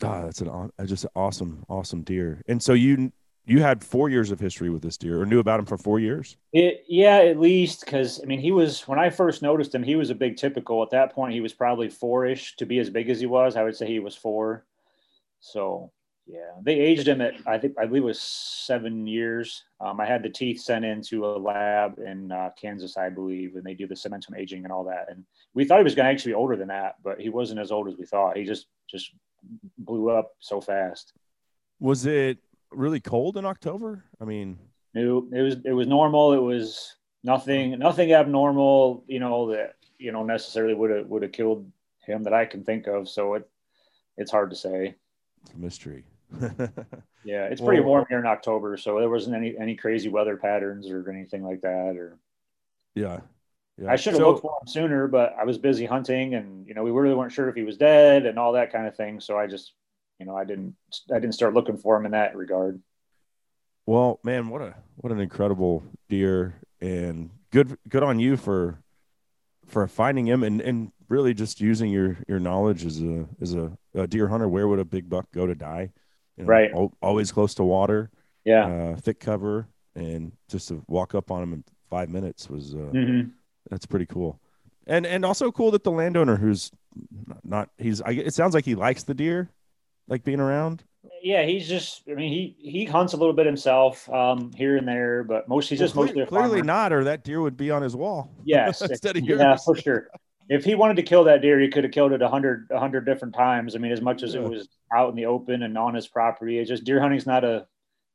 God, that's an just an awesome, awesome deer. And so you you had four years of history with this deer, or knew about him for four years. It, yeah, at least because I mean, he was when I first noticed him, he was a big typical. At that point, he was probably four-ish to be as big as he was. I would say he was four. So yeah, they aged him at I think I believe it was seven years. Um, I had the teeth sent into a lab in uh, Kansas, I believe, and they do the cementum aging and all that. And we thought he was going to actually be older than that, but he wasn't as old as we thought. He just just blew up so fast. Was it really cold in October? I mean, No, it was it was normal. It was nothing nothing abnormal, you know, that you know necessarily would have would have killed him that I can think of. So it it's hard to say. it's a mystery. Yeah, it's pretty Well- warm here in October, so there wasn't any any crazy weather patterns or anything like that. Or yeah. Yeah. I should have So- looked for him sooner, but I was busy hunting, and you know we really weren't sure if he was dead and all that kind of thing. So I just, you know, I didn't I didn't start looking for him in that regard. Well, man, what a what an incredible deer, and good good on you for for finding him and and really just using your your knowledge as a as a, a deer hunter. Where would a big buck go to die? You know, Right. al- always close to water, Yeah. uh, thick cover, and just to walk up on him in five minutes was uh, Mhm. that's pretty cool. And and also cool that the landowner who's not he's I, it sounds like he likes the deer, like being around. Yeah, he's just. I mean, he he hunts a little bit himself um, here and there, but most he's just Well, mostly a clearly farmer. not, or that deer would be on his wall. Yes, instead of yeah, for sure. If he wanted to kill that deer, he could have killed it a hundred a hundred different times. I mean, as much as Yeah. it was out in the open and on his property, it's just deer hunting's not a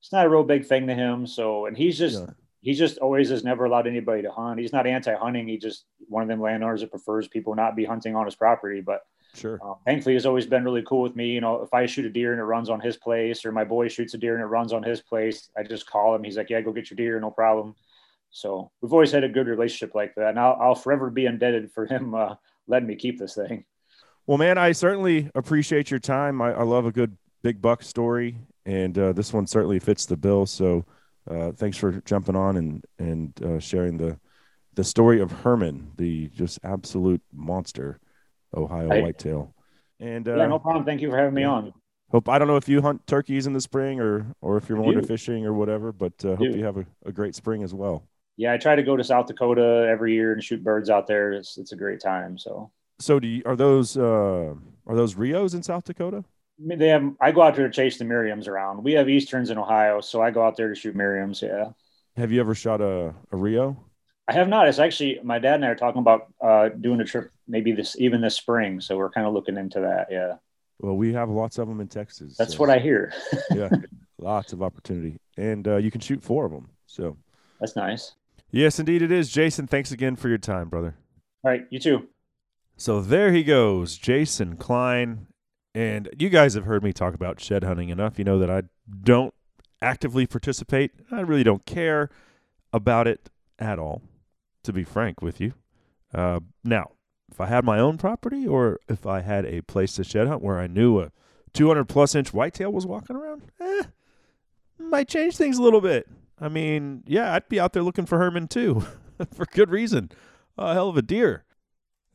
it's not a real big thing to him. So, and he's just Yeah. he just always has never allowed anybody to hunt. He's not anti-hunting. He just one of them landowners that prefers people not be hunting on his property. But Sure. um, thankfully, he's always been really cool with me. You know, if I shoot a deer and it runs on his place, or my boy shoots a deer and it runs on his place, I just call him. He's like, "Yeah, go get your deer, no problem." So we've always had a good relationship like that, and I'll, I'll forever be indebted for him uh, letting me keep this thing. Well, man, I certainly appreciate your time. I, I love a good big buck story, and uh, this one certainly fits the bill. So, uh, thanks for jumping on and and uh, sharing the the story of Herman, the just absolute monster, Ohio I- whitetail. And uh, yeah, no problem. Thank you for having me on. hope I don't know if you hunt turkeys in the spring or or if you're I more into do. fishing or whatever, but uh, hope do. you have a, a great spring as well. Yeah, I try to go to South Dakota every year and shoot birds out there. It's it's a great time. So So, do you, are those uh, are those Rios in South Dakota? I mean, they have. I go out there to chase the Merriams around. We have Easterns in Ohio, so I go out there to shoot Merriams. Yeah. Have you ever shot a, a Rio? I have not. It's actually my dad and I are talking about uh, doing a trip maybe this even this spring. So we're kind of looking into that. Yeah, Well, we have lots of them in Texas. that's so- what I hear. yeah, lots of opportunity, and uh, you can shoot four of them. So, That's nice. Yes, indeed, it is. Jason, thanks again for your time, brother. All right, you too. So there he goes, Jason Klein. And you guys have heard me talk about shed hunting enough. You know that I don't actively participate. I really don't care about it at all, to be frank with you. Uh, now, if I had my own property or if I had a place to shed hunt where I knew a 200 plus inch whitetail was walking around, eh, might change things a little bit. I mean, yeah, I'd be out there looking for Herman too, for good reason. A hell of a deer.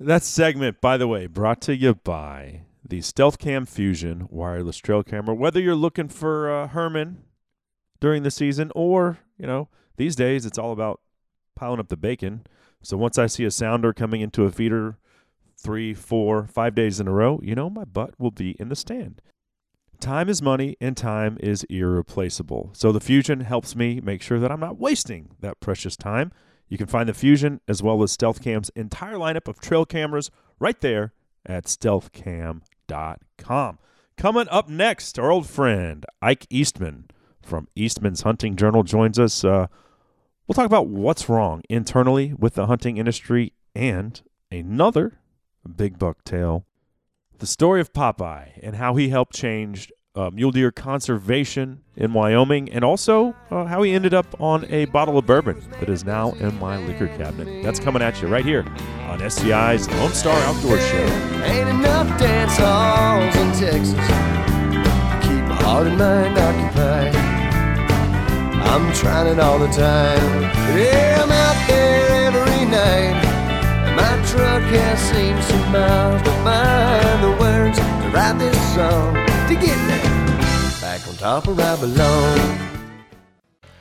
That segment, by the way, brought to you by the Stealth Cam Fusion wireless trail camera. Whether you're looking for uh, Herman during the season or, you know, these days it's all about piling up the bacon. So once I see a sounder coming into a feeder three, four, five days in a row, you know, my butt will be in the stand. Time is money and time is irreplaceable. So the Fusion helps me make sure that I'm not wasting that precious time. You can find the Fusion as well as StealthCam's entire lineup of trail cameras right there at stealthcam.com. Coming up next, our old friend Ike Eastman from Eastman's Hunting Journal joins us. Uh, we'll talk about what's wrong internally with the hunting industry and another big buck tale the story of Popeye and how he helped change uh, mule deer conservation in Wyoming, and also uh, how he ended up on a bottle of bourbon that is now in my liquor cabinet. That's coming at you right here on SCI's Lone Star Outdoor Show. Ain't enough dance halls in Texas keep my heart and mind occupied. I'm trying it all the time. Yeah, I'm out there every night. Truck has seen some miles to find the words to write this song to get there. Back on top where I belong.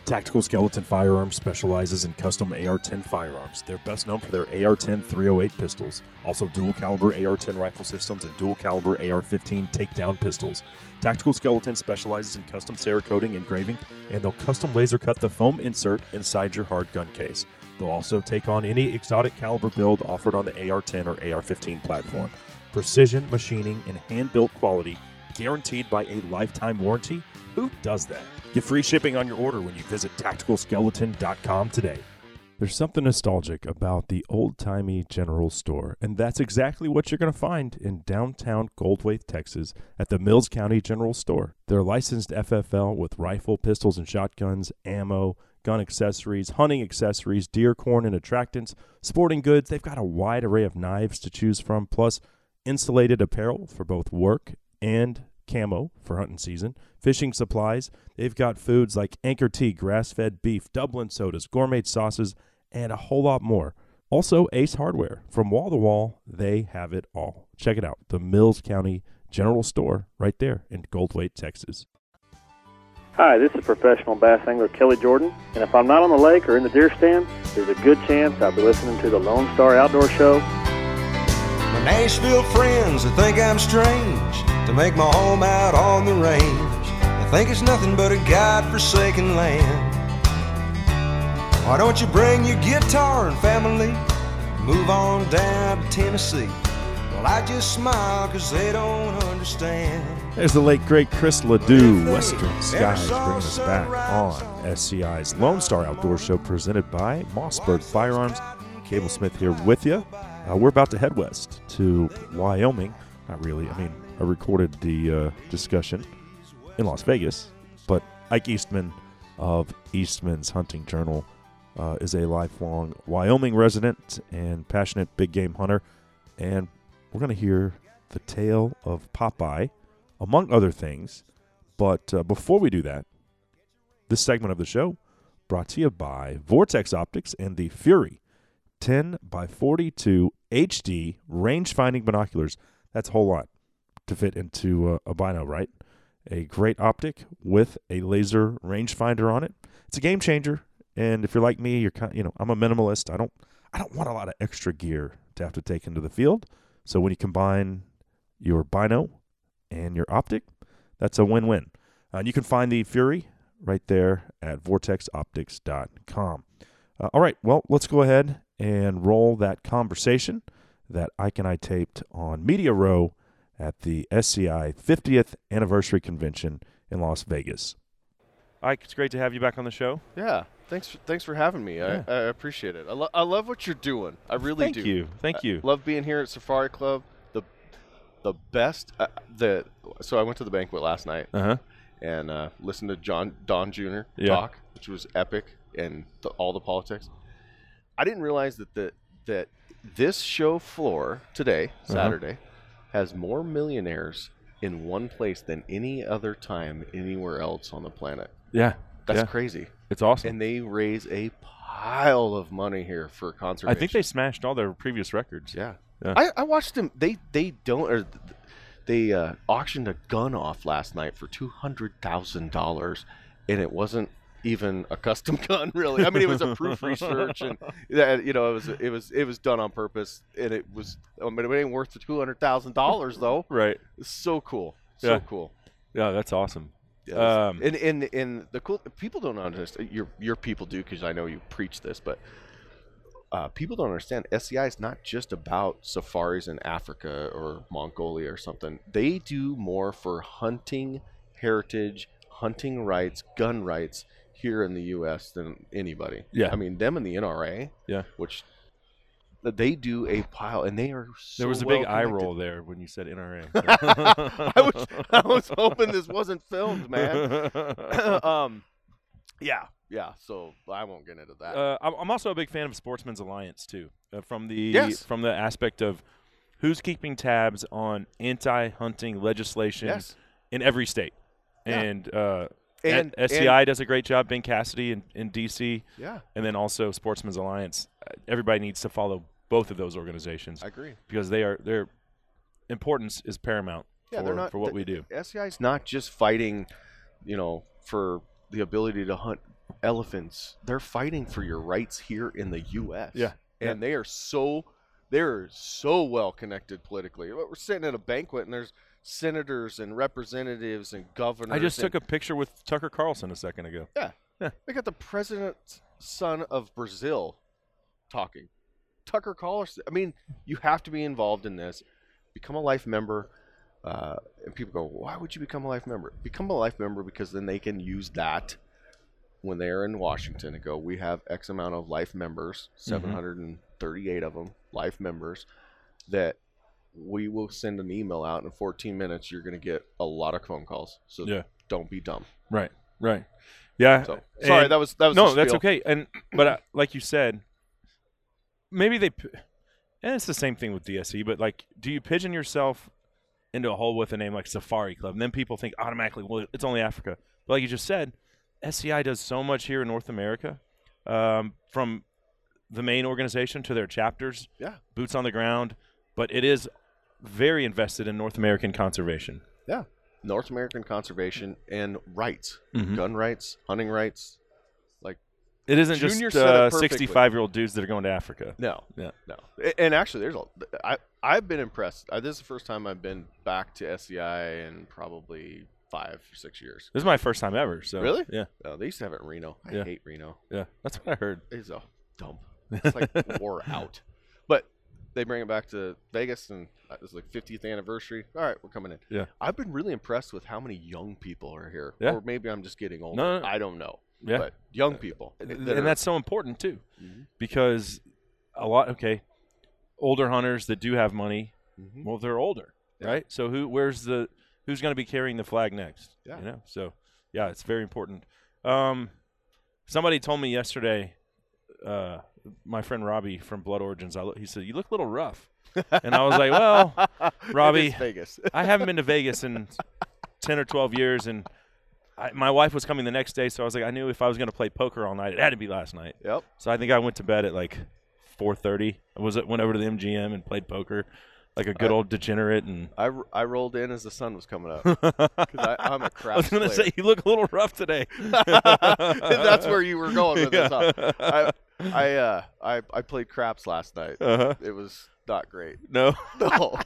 Tactical Skeleton Firearms specializes in custom AR 10 firearms. They're best known for their AR 10 308 pistols, also dual caliber AR 10 rifle systems, and dual caliber AR 15 takedown pistols. Tactical Skeleton specializes in custom Cerakoting engraving, and they'll custom laser cut the foam insert inside your hard gun case. They'll also take on any exotic caliber build offered on the AR 10 or AR 15 platform. Precision machining and hand built quality guaranteed by a lifetime warranty. Who does that? Get free shipping on your order when you visit tacticalskeleton.com today. There's something nostalgic about the old timey general store, and that's exactly what you're going to find in downtown Goldthwaite, Texas, at the Mills County General Store. They're licensed FFL with rifle, pistols, and shotguns, ammo, gun accessories, hunting accessories, deer corn and attractants, sporting goods. They've got a wide array of knives to choose from, plus insulated apparel for both work and camo for hunting season, fishing supplies. They've got foods like Anchor Tea, grass fed beef, Dublin sodas, gourmet sauces, and a whole lot more. Also, Ace Hardware. From wall to wall, they have it all. Check it out the Mills County General Store right there in Goldthwaite, Texas. Hi, this is professional bass angler Kelly Jordan, and if I'm not on the lake or in the deer stand, there's a good chance I'll be listening to the Lone Star Outdoor Show. My Nashville friends, they think I'm strange to make my home out on the range. They think it's nothing but a God-forsaken land. Why don't you bring your guitar and family, move on down to Tennessee? Well, I just smile cause they don't understand. There's the late great Chris LeDoux, Western Skies, bringing us back on SCI's Lone Star Outdoor Show presented by Mossberg Firearms. Cable Smith here with you. Uh, we're about to head west to Wyoming. Not really. I mean, I recorded the uh, discussion in Las Vegas, but Ike Eastman of Eastman's Hunting Journal uh, is a lifelong Wyoming resident and passionate big game hunter. And we're going to hear the tale of Popeye, among other things. But uh, before we do that, this segment of the show brought to you by Vortex Optics and the Fury 10 by 42 HD range finding binoculars. That's a whole lot to fit into a bino, right? A great optic with a laser rangefinder on it. It's a game changer. And if you're like me, you're kind, you know, I'm a minimalist. I don't, I don't want a lot of extra gear to have to take into the field. So when you combine your bino and your optic, that's a win-win. Uh, and you can find the Fury right there at vortexoptics.com. Uh, all right, well, let's go ahead and roll that conversation that Ike and I taped on Media Row at the SCI 50th anniversary convention in Las Vegas. Ike, it's great to have you back on the show. Yeah, thanks. For, thanks for having me. Yeah. I, I appreciate it. I, lo- I love what you're doing. I really Thank do. Thank you. Thank I you. love being here at Safari Club. The best. Uh, the so I went to the banquet last night Uh huh. and uh, listened to John Don Jr. Yeah. talk, which was epic, and the, all the politics. I didn't realize that the that this show floor today, Uh-huh. Saturday, has more millionaires in one place than any other time anywhere else on the planet. Yeah. That's yeah. crazy. It's awesome. And they raise a pile of money here for conservation. I think they smashed all their previous records. Yeah. Yeah. I, I watched them. They they don't or they uh, auctioned a gun off last night for two hundred thousand dollars, and it wasn't even a custom gun. Really, I mean, it was a proof research, and yeah, you know, it was it was it was done on purpose, and it was. I mean, it ain't worth the two hundred thousand dollars though. Right. It's so cool. So Yeah. cool. Yeah, that's awesome. Um, and and and the cool people don't understand. Your your people do because I know you preach this, but uh, people don't understand. SCI is not just about safaris in Africa or Mongolia or something. They do more for hunting heritage, hunting rights, gun rights here in the U.S. than anybody. Yeah. I mean them and the NRA. Yeah. which they do a pile, and they are. So there was a big well eye roll there when you said NRA. I was I was hoping this wasn't filmed, man. um, yeah, yeah. So I won't get into that. Uh, I'm also a big fan of Sportsman's Alliance too, uh, from the Yes. from the aspect of who's keeping tabs on anti-hunting legislation yes, in every state, Yeah. and uh, and SCI does a great job. Ben Cassidy in, in DC, yeah, and then also Sportsman's Alliance. Uh, everybody needs to follow both of those organizations I agree. because they are their importance is paramount Yeah, for, they're not for what the- we do. SCI is not just fighting, you know, for the ability to hunt elephants. They're fighting for your rights here in the U.S. Yeah, and they are so they're so well connected politically. We're sitting at a banquet and there's senators and representatives and governors. I just and- took a picture with Tucker Carlson a second ago. Yeah. They got the president's son of Brazil talking. Tucker Carlson. I mean, you have to be involved in this. Become a life member. Uh, and people go, why would you become a life member? Become a life member because then they can use that when they're in Washington and go, we have X amount of life members, 738 of them, life members, that we will send an email out in 14 minutes. You're going to get a lot of phone calls. So Yeah. don't be dumb. Right, right. Yeah. So sorry, and- that was that was no, that's spiel. okay. And but uh, like you said, maybe they, and it's the same thing with DSC. But like, do you pigeon yourself into a hole with a name like Safari Club, and then people think automatically, well, it's only Africa. But like you just said, SCI does so much here in North America, um, from the main organization to their chapters, Yeah. boots on the ground. But it is very invested in North American conservation. Yeah. North American conservation and rights, Mhm. gun rights, hunting rights. It isn't Junior just uh, 65 year old dudes that are going to Africa. No, Yeah. no. And actually, there's a. I I've been impressed. I, this is the first time I've been back to SCI in probably five or six years. This is my first time ever. So Really? yeah, Oh, they used to have it in Reno. I Yeah. hate Reno. yeah, that's what I heard. It's a dump. It's like wore out. But they bring it back to Vegas, and uh, it's like 50th anniversary. All right, we're coming in. Yeah. I've been really impressed with how many young people are here. Yeah. Or maybe I'm just getting older. No, no, no. I don't know. Yeah, But young people. and that are- that's so important too, Mhm. because a lot. Okay, older hunters that do have money, Mhm. well, they're older, Yeah. right? So who, where's the, who's going to be carrying the flag next? Yeah. you know. So yeah, it's very important. Um, somebody told me yesterday, uh, my friend Robbie from Blood Origins. I, lo- he said you look a little rough, and I was like, well. Robbie, Vegas. I haven't been to Vegas in ten or twelve years, and I, my wife was coming the next day, so I was like, I knew if I was going to play poker all night, it had to be last night. yep. So I think I went to bed at like four thirty. I was went over to the MGM and played poker, like a good I- old degenerate. And I, I rolled in as the sun was coming up because I'm a crap I was going to say you look a little rough today. That's where you were going with this. Huh? I I uh I I played craps last night. Uh-huh. It was not great. No. No.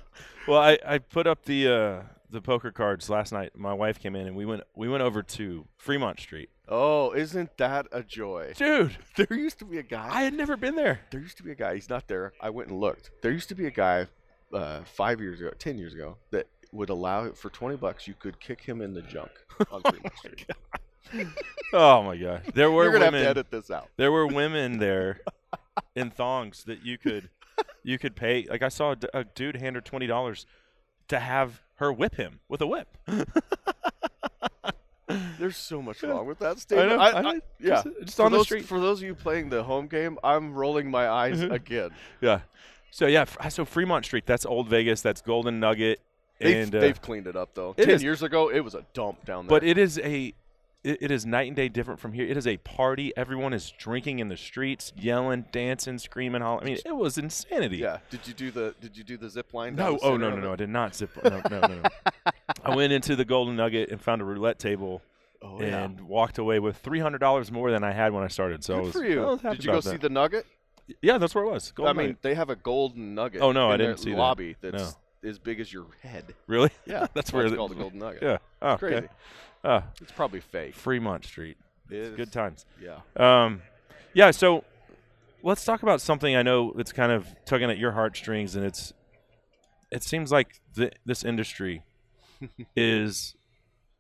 Well, I, I put up the uh, the poker cards last night. My wife came in and we went we went over to Fremont Street. Oh, isn't that a joy? Dude, There used to be a guy. I had never been there. there used to be a guy. He's not there. I went and looked. There used to be a guy uh, five years ago, ten years ago, that would allow for twenty bucks you could kick him in the junk on Fremont Street. Oh my gosh. There were You're gonna women have to edit this out. there were women there in thongs that you could you could pay. Like I saw a, d- a dude hand her twenty dollars to have her whip him with a whip. There's so much wrong with that statement. know, I know. yeah, Just- just for on the those, street. For those of you playing the home game, I'm rolling my eyes again. yeah. So yeah, so Fremont Street. That's Old Vegas. That's Golden Nugget. They've, and uh, they've cleaned it up though. Ten is- years ago, it was a dump down there. but it is a it, it is night and day different from here. It is a party. Everyone is drinking in the streets, yelling, dancing, screaming. Holler. I mean, it was insanity. yeah. Did you do the Did you do the zip line? No, oh no, no, no! I did not zip. No, no, no. no. I went into the Golden Nugget and found a roulette table Oh yeah. and walked away with three hundred dollars more than I had when I started. So I Good was, for you. I was Did you go about see that. the Nugget? Yeah, that's where it was. I mean, Nugget. they have a golden nugget. Oh, no, I didn't see that. lobby that's No. as big as your head. really? Yeah, that's why where it's called the golden nugget. Yeah. Oh, It's ah, crazy. okay. Ah, It's probably fake. Fremont Street. It is. Good times. Yeah. Um, yeah. So let's talk about something I know that's kind of tugging at your heartstrings, and it's it seems like th- this industry is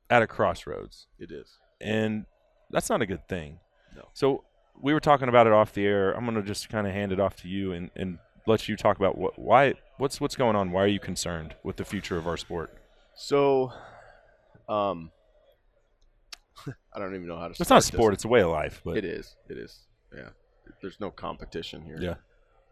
at a crossroads, It is. and that's not a good thing. No. So we were talking about it off the air. I'm going to just kind of hand it off to you and, and let you talk about what why what's what's going on. Why are you concerned with the future of our sport? So, um, I don't even know how to. It's not a this. sport; it's a way of life. But It is. It is. Yeah. There's no competition here. yeah,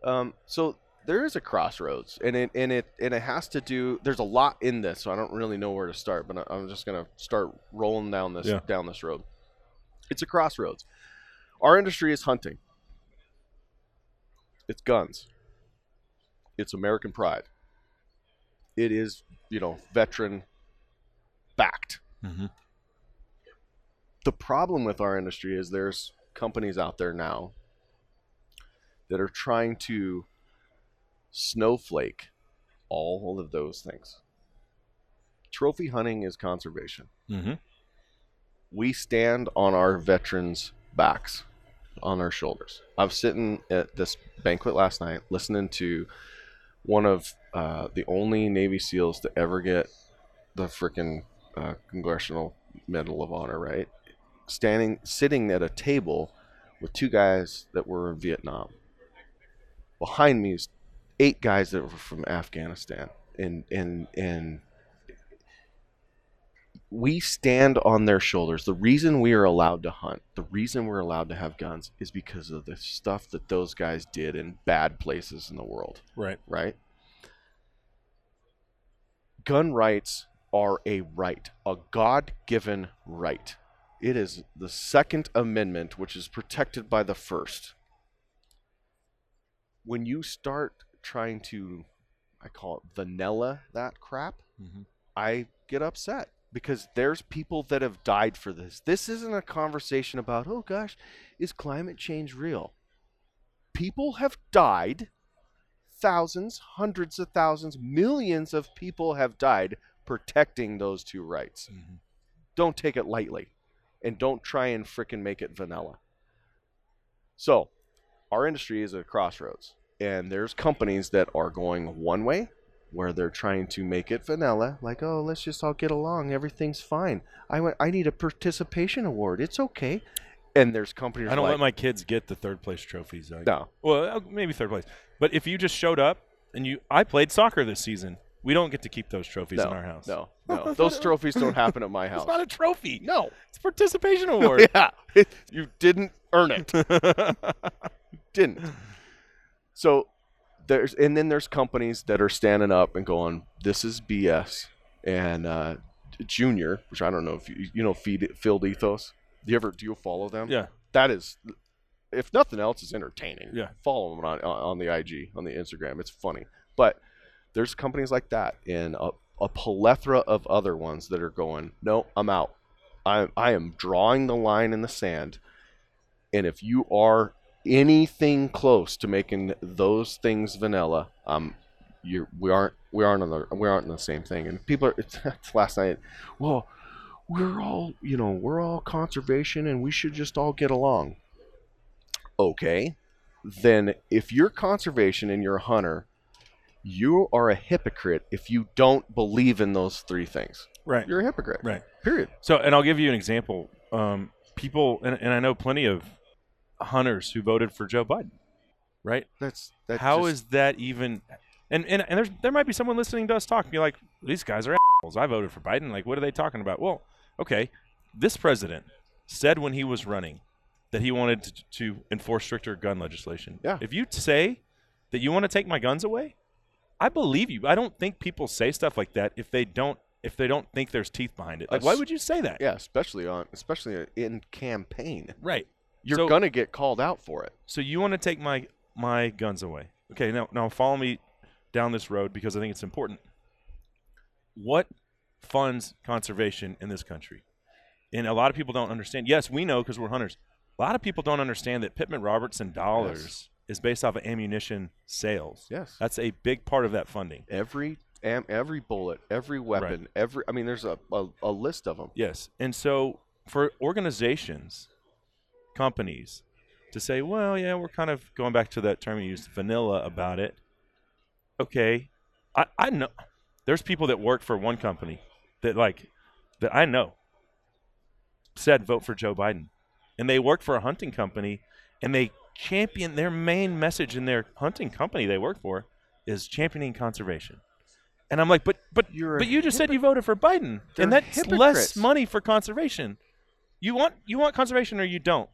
Um. So there is a crossroads, and it and it and it has to do. There's a lot in this, so I don't really know where to start. But I, I'm just gonna start rolling down this Yeah. down this road. It's a crossroads. Our industry is hunting. It's guns. It's American pride. It is, you know, veteran backed. Mhm. The problem with our industry is there's companies out there now that are trying to snowflake all of those things. Trophy hunting is conservation. mm-hmm. We stand on our veterans' backs, on our shoulders. I was sitting at this banquet last night listening to one of uh, the only Navy SEALs to ever get the freaking uh, Congressional Medal of Honor, right? Standing, sitting at a table with two guys that were in Vietnam. Behind me is eight guys that were from Afghanistan, and and and we stand on their shoulders. The reason we are allowed to hunt, the reason we're allowed to have guns, is because of the stuff that those guys did in bad places in the world right. right? Gun rights are a right, a God given right. It is the Second Amendment, which is protected by the First. When you start trying to, I call it vanilla that crap, Mhm. I get upset because there's people that have died for this. This isn't a conversation about, oh gosh, is climate change real? People have died thousands, hundreds of thousands, millions of people have died protecting those two rights. Mhm. Don't take it lightly and don't try and frickin' make it vanilla. So, our industry is at a crossroads, and there's companies that are going one way where they're trying to make it vanilla, like, oh, let's just all get along, everything's fine. I went, I need a participation award, it's okay. And there's companies I don't like, let my kids get the third place trophies. I, no, Well, uh, maybe third place. But if you just showed up and you, I played soccer this season. We don't get to keep those trophies no, in our house. no, no, those trophies don't happen at my house. It's not a trophy. no, It's a participation award. yeah, you didn't earn it. didn't. So there's and then there's companies that are standing up and going, "This is BS." And uh, Junior, which I don't know if you you know feed Field Ethos. Do you ever do you follow them? yeah. That is, if nothing else, is entertaining. Yeah. Follow them on on the IG on the Instagram. It's funny, but there's companies like that and a, a plethora of other ones that are going, "No, I'm out. I I am drawing the line in the sand." And if you are anything close to making those things vanilla, um, you we aren't we aren't on the we aren't in the same thing. And people are it's, last night. Well, we're all you know we're all conservation and we should just all get along. Okay, then if you're conservation and you're a hunter, you are a hypocrite if you don't believe in those three things. Right. You're a hypocrite. Right. Period. So, and I'll give you an example. Um, people, and, and I know plenty of hunters who voted for Joe Biden. Right. That's that. How is just- that even? And and and there's there might be someone listening to us talk and be like, these guys are assholes. I voted for Biden. Like, what are they talking about? Well, okay, this president said when he was running that he wanted to, to enforce stricter gun legislation. Yeah. If you say that you want to take my guns away, I believe you. I don't think people say stuff like that if they don't if they don't think there's teeth behind it. Like, why would you say that? Yeah, especially on especially in campaign. Right. You're So- gonna get called out for it. So you want to take my my guns away? Okay, now now follow me down this road because I think it's important. What funds conservation in this country? And a lot of people don't understand. Yes, we know because we're hunters. A lot of people don't understand that Pittman Robertson dollars is based off of ammunition sales. Yes. That's a big part of that funding. Every am, every bullet, every weapon, every I mean, there's a, a, a list of them. Yes. And so for organizations, companies to say, well, yeah, we're kind of going back to that term you used, vanilla about it. Okay. I, I know there's people that work for one company that like that I know said vote for Joe Biden. And they work for a hunting company and they champion their main message in their hunting company they work for is championing conservation. And I'm like, but but You're but you just said you voted for Biden, and that's less money for conservation. You want you want conservation or you don't.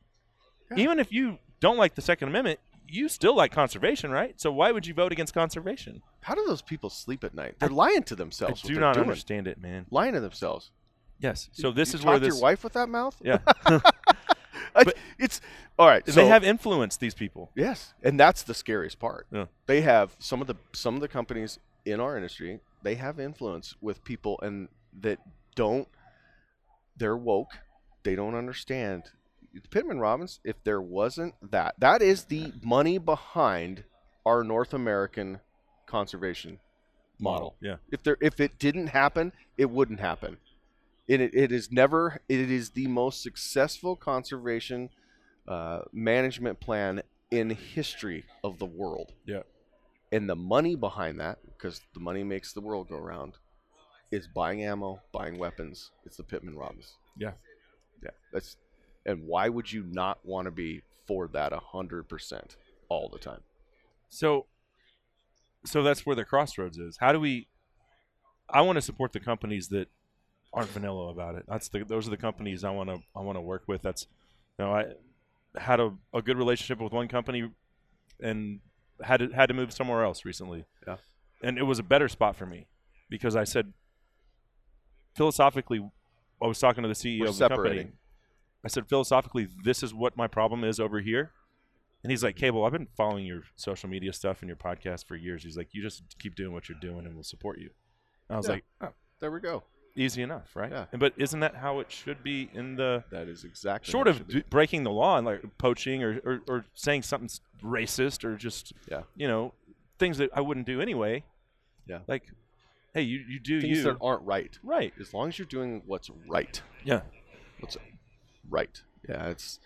Even if you don't like the Second Amendment, you still like conservation, right? So why would you vote against conservation? How do those people sleep at night? They're lying to themselves. what do not doing. understand it, man. Lying to themselves. Yes. So this You is where this your wife with that mouth. yeah. But- it's all right. they have influence these people. Yes, and that's the scariest part. Yeah. They have some of the some of the companies in our industry. They have influence with people, and that don't. They're woke. They don't understand. Pittman Robertson. If there wasn't that, that is the money behind our North American conservation model. Yeah. If there, if it didn't happen, it wouldn't happen. It, it is never. It is the most successful conservation uh, management plan in history of the world. Yeah. And the money behind that, because the money makes the world go round, is buying ammo, buying weapons. It's the Pittman Robertson. Yeah. Yeah. That's. And why would you not want to be for that hundred percent all the time? So, so that's where the crossroads is. How do we? I want to support the companies that aren't vanilla about it. That's the those are the companies I want to I want to work with. That's you know I had a, a good relationship with one company and had to had to move somewhere else recently. Yeah. and it was a better spot for me because I said philosophically, I was talking to the CEO We're of the company. I said philosophically, this is what my problem is over here. And he's like, Cable, I've been following your social media stuff and your podcast for years. He's like, you just keep doing what you're doing and we'll support you. And I was Yeah. like, oh, There we go. Easy enough, right? Yeah. But isn't that how it should be in the That is exactly short of breaking the law and like poaching or, or, or saying something racist or just, Yeah. you know, things that I wouldn't do anyway. Yeah. Like, hey, you, you do things you. that aren't right. right. As long as you're doing what's right. Yeah. What's right? Yeah, it's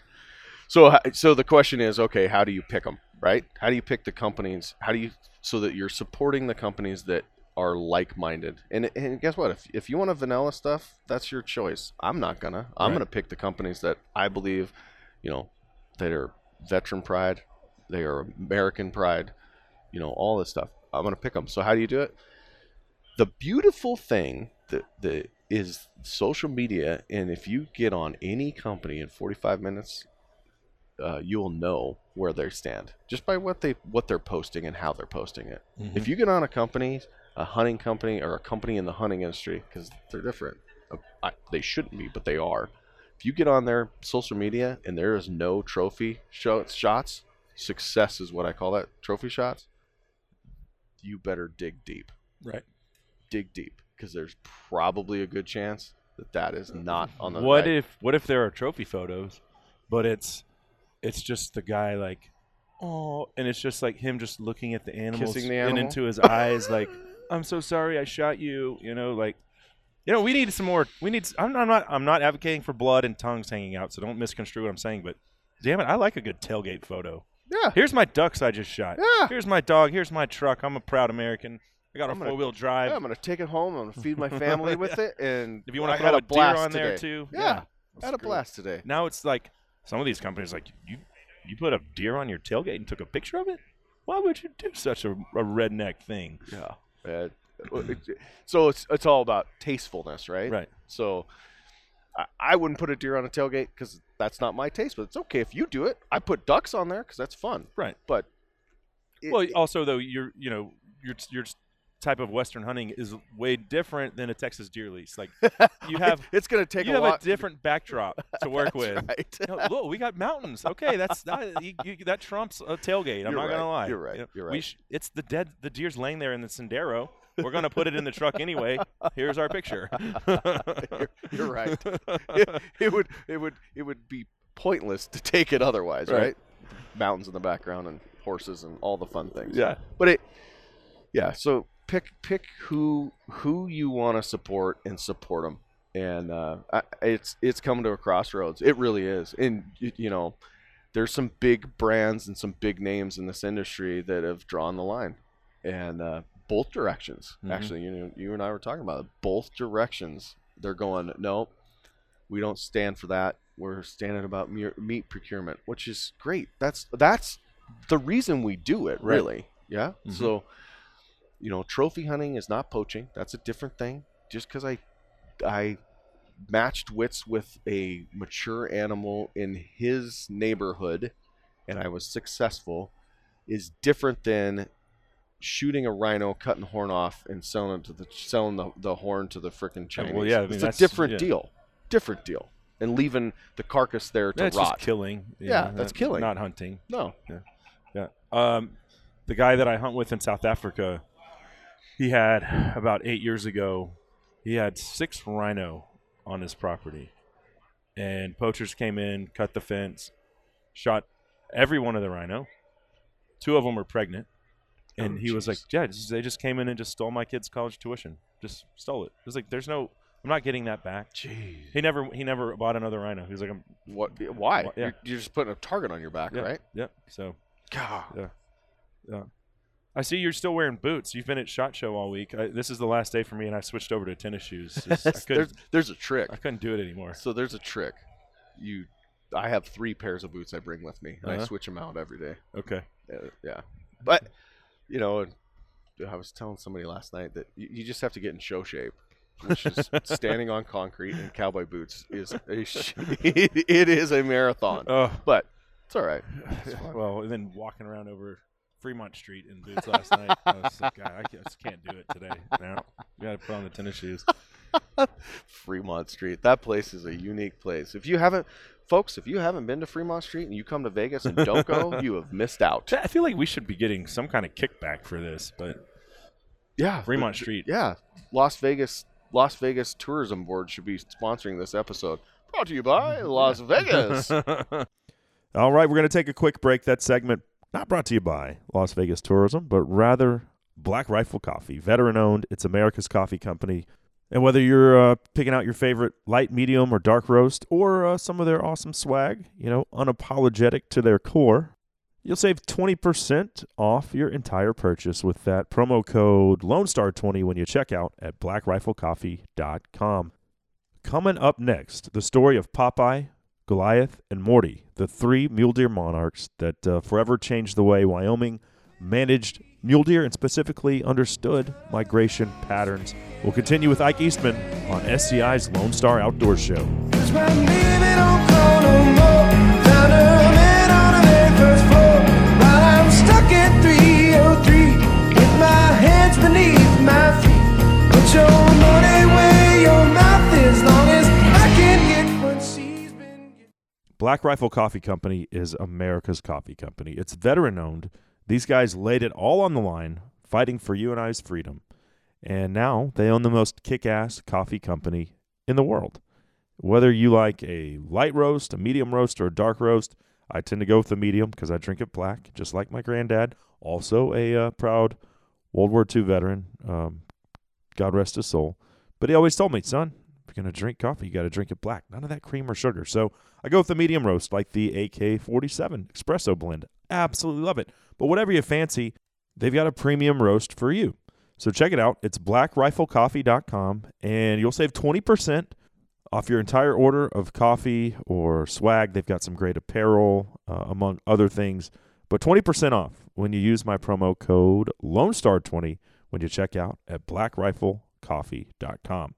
so. So the question is, okay, how do you pick them? Right? How do you pick the companies? How do you so that you're supporting the companies that are like-minded? And and guess what? If if you want a vanilla stuff, that's your choice. I'm not gonna. I'm Right. gonna pick the companies that I believe, you know, that are veteran pride, they are American pride, you know, all this stuff. I'm gonna pick them. So how do you do it? the beautiful thing that, that is social media and if you get on any company in 45 minutes uh, you'll know where they stand just by what they what they're posting and how they're posting it if you get on a company a hunting company or a company in the hunting industry because they're different uh, I, they shouldn't be but they are if you get on their social media and there is no trophy show, shots success is what i call that trophy shots you better dig deep Right. dig deep because there's probably a good chance that that is not on the What right- if what if there are trophy photos, but it's it's just the guy like oh and it's just like him just looking at the animals Kissing the and animal? into his eyes like I'm so sorry I shot you. You know, like, you know, we need some more. We need. I'm, I'm not. I'm not advocating for blood and tongues hanging out. So don't misconstrue what I'm saying. But damn it, I like a good tailgate photo. Yeah. Here's my ducks I just shot. Yeah. Here's my dog. Here's my truck. I'm a proud American. I got a I'm gonna- four wheel drive. Yeah, I'm gonna take it home. I'm gonna feed my family with it, and If you wanna I throw a a deer blast on there, too, Yeah, yeah, had a blast today. Now it's like some of these companies like you you put a deer on your tailgate and took a picture of it. Why would you do such a, a redneck thing? Yeah. Uh, so it's it's all about tastefulness, right? Right. So I, I wouldn't put a deer on a tailgate because that's not my taste, but it's okay if you do it. I put ducks on there because that's fun. Right. But it- well, also though you're you know your your type of western hunting is way different than a Texas deer lease. Like you have it's gonna take you a have lot. a different backdrop to work with. right. You know, look, we got mountains. Okay, that's that, you, you, that trumps a tailgate. I'm You're not gonna lie. You're right. You know, You're We right. sh- it's the dead. The deer's laying there in the Sendero. We're gonna put it in the truck anyway. Here's our picture. you're, you're right. it, it would it would it would be pointless to take it otherwise, Right. right? Mountains in the background and horses and all the fun things. Yeah. But it yeah, so pick pick who who you want to support and support them. And uh, I, it's it's coming to a crossroads. It really is. And you, you know, there's some big brands and some big names in this industry that have drawn the line, and uh, both directions. Mhm. Actually, you know, you and I were talking about it. Both directions. They're going. No, we don't stand for that. We're standing about meat procurement, which is great. That's that's the reason we do it, Right. really. Yeah. Mhm. So, you know, trophy hunting is not poaching. That's a different thing. Just because I I matched wits with a mature animal in his neighborhood and I was successful is different than shooting a rhino, cutting the horn off, and selling it to the selling the, the horn to the Yeah, Chinese. well, yeah, I mean, it's a different yeah. deal. Different deal. And leaving the carcass there to That's rot. just killing. Yeah, know, that's not- killing. Not hunting. No. Yeah. Um, the guy that I hunt with in South Africa, he had about eight years ago, he had six rhino on his property, and poachers came in, cut the fence, shot every one of the rhino. Two of them were pregnant, and Oh, he was like, "Yeah, they just came in and just stole my kid's college tuition. Just stole it." It was like, "There's no, I'm not getting that back." Jeez. He never, he never bought another rhino. He was like, "I'm, What? Why? Yeah. You're, you're just putting a target on your back, yeah, right? yeah." So God. I see you're still wearing boots. You've been at Shot Show all week. I, this is the last day for me, and I switched over to tennis shoes. There's, there's a trick. I couldn't do it anymore. So there's a trick. You, I have three pairs of boots I bring with me, and I Uh-huh. switch them out every day. Okay. Uh, yeah, but you know, I was telling somebody last night that you, you just have to get in show shape, which is standing on concrete in cowboy boots is a sh- it is a marathon, Oh, but it's all right. well, and then walking around over Fremont Street in boots last night. I was like, God, I just can't do it today. Now, got to put on the tennis shoes. Fremont Street, that place is a unique place. If you haven't, folks, if you haven't been to Fremont Street and you come to Vegas and don't go, you have missed out. I feel like we should be getting some kind of kickback for this, but Yeah, Fremont th- Street. Yeah, Las Vegas, Las Vegas Tourism Board should be sponsoring this episode. Brought to you by Las Vegas. All right, we're going to take a quick break. That segment not brought to you by Las Vegas Tourism, but rather Black Rifle Coffee, veteran owned. It's America's coffee company. And whether you're uh, picking out your favorite light, medium, or dark roast, or uh, some of their awesome swag, you know, unapologetic to their core, you'll save 20% off your entire purchase with that promo code Lone Star 20 when you check out at blackriflecoffee.com. Coming up next, the story of Popeye, Goliath, and Morty, the three mule deer monarchs that uh, forever changed the way Wyoming managed mule deer and specifically understood migration patterns. We'll continue with Ike Eastman on SCI's Lone Star Outdoor Show. Black Rifle Coffee Company is America's coffee company. It's veteran owned. These guys laid it all on the line, fighting for you and I's freedom. And now they own the most kick ass coffee company in the world. Whether you like a light roast, a medium roast, or a dark roast, I tend to go with the medium because I drink it black, just like my granddad. Also, a uh, proud World War II veteran. Um, God rest his soul. But he always told me, son, you're going to drink coffee, you got to drink it black. None of that cream or sugar. So I go with the medium roast, like the AK 47 espresso blend. Absolutely love it. But whatever you fancy, they've got a premium roast for you. So check it out. It's blackriflecoffee.com, and you'll save 20% off your entire order of coffee or swag. They've got some great apparel, uh, among other things. But 20% off when you use my promo code LONESTAR20 when you check out at blackriflecoffee.com.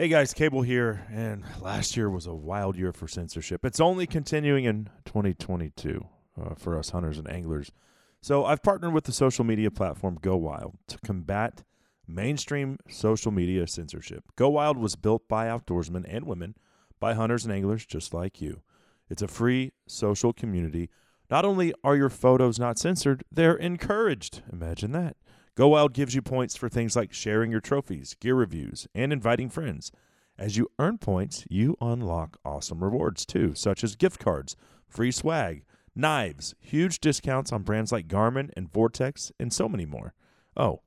Hey guys, Cable here, and last year was a wild year for censorship. It's only continuing in 2022 uh, for us hunters and anglers. So I've partnered with the social media platform Go Wild to combat mainstream social media censorship. Go Wild was built by outdoorsmen and women, by hunters and anglers just like you. It's a free social community. Not only are your photos not censored, they're encouraged. Imagine that. Go Wild gives you points for things like sharing your trophies, gear reviews, and inviting friends. As you earn points, you unlock awesome rewards too, such as gift cards, free swag, knives, huge discounts on brands like Garmin and Vortex, and so many more. Oh,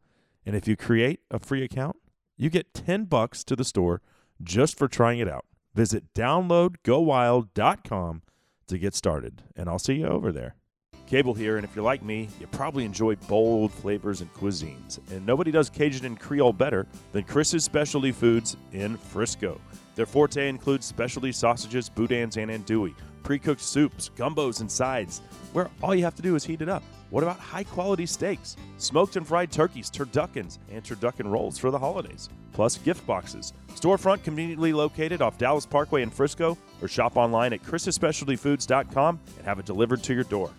and if you create a free account, you get 10 bucks to the store just for trying it out. Visit downloadgowild.com to get started, and I'll see you over there. Cable here, and if you're like me, you probably enjoy bold flavors and cuisines. And nobody does Cajun and Creole better than Chris's Specialty Foods in Frisco. Their forte includes specialty sausages, boudins, and andouille, pre-cooked soups, gumbos, and sides, where all you have to do is heat it up. What about high quality steaks, smoked and fried turkeys, turduckens, and turducken rolls for the holidays? Plus gift boxes. Storefront conveniently located off Dallas Parkway in Frisco, or shop online at chrisespecialtyfoods.com and have it delivered to your door.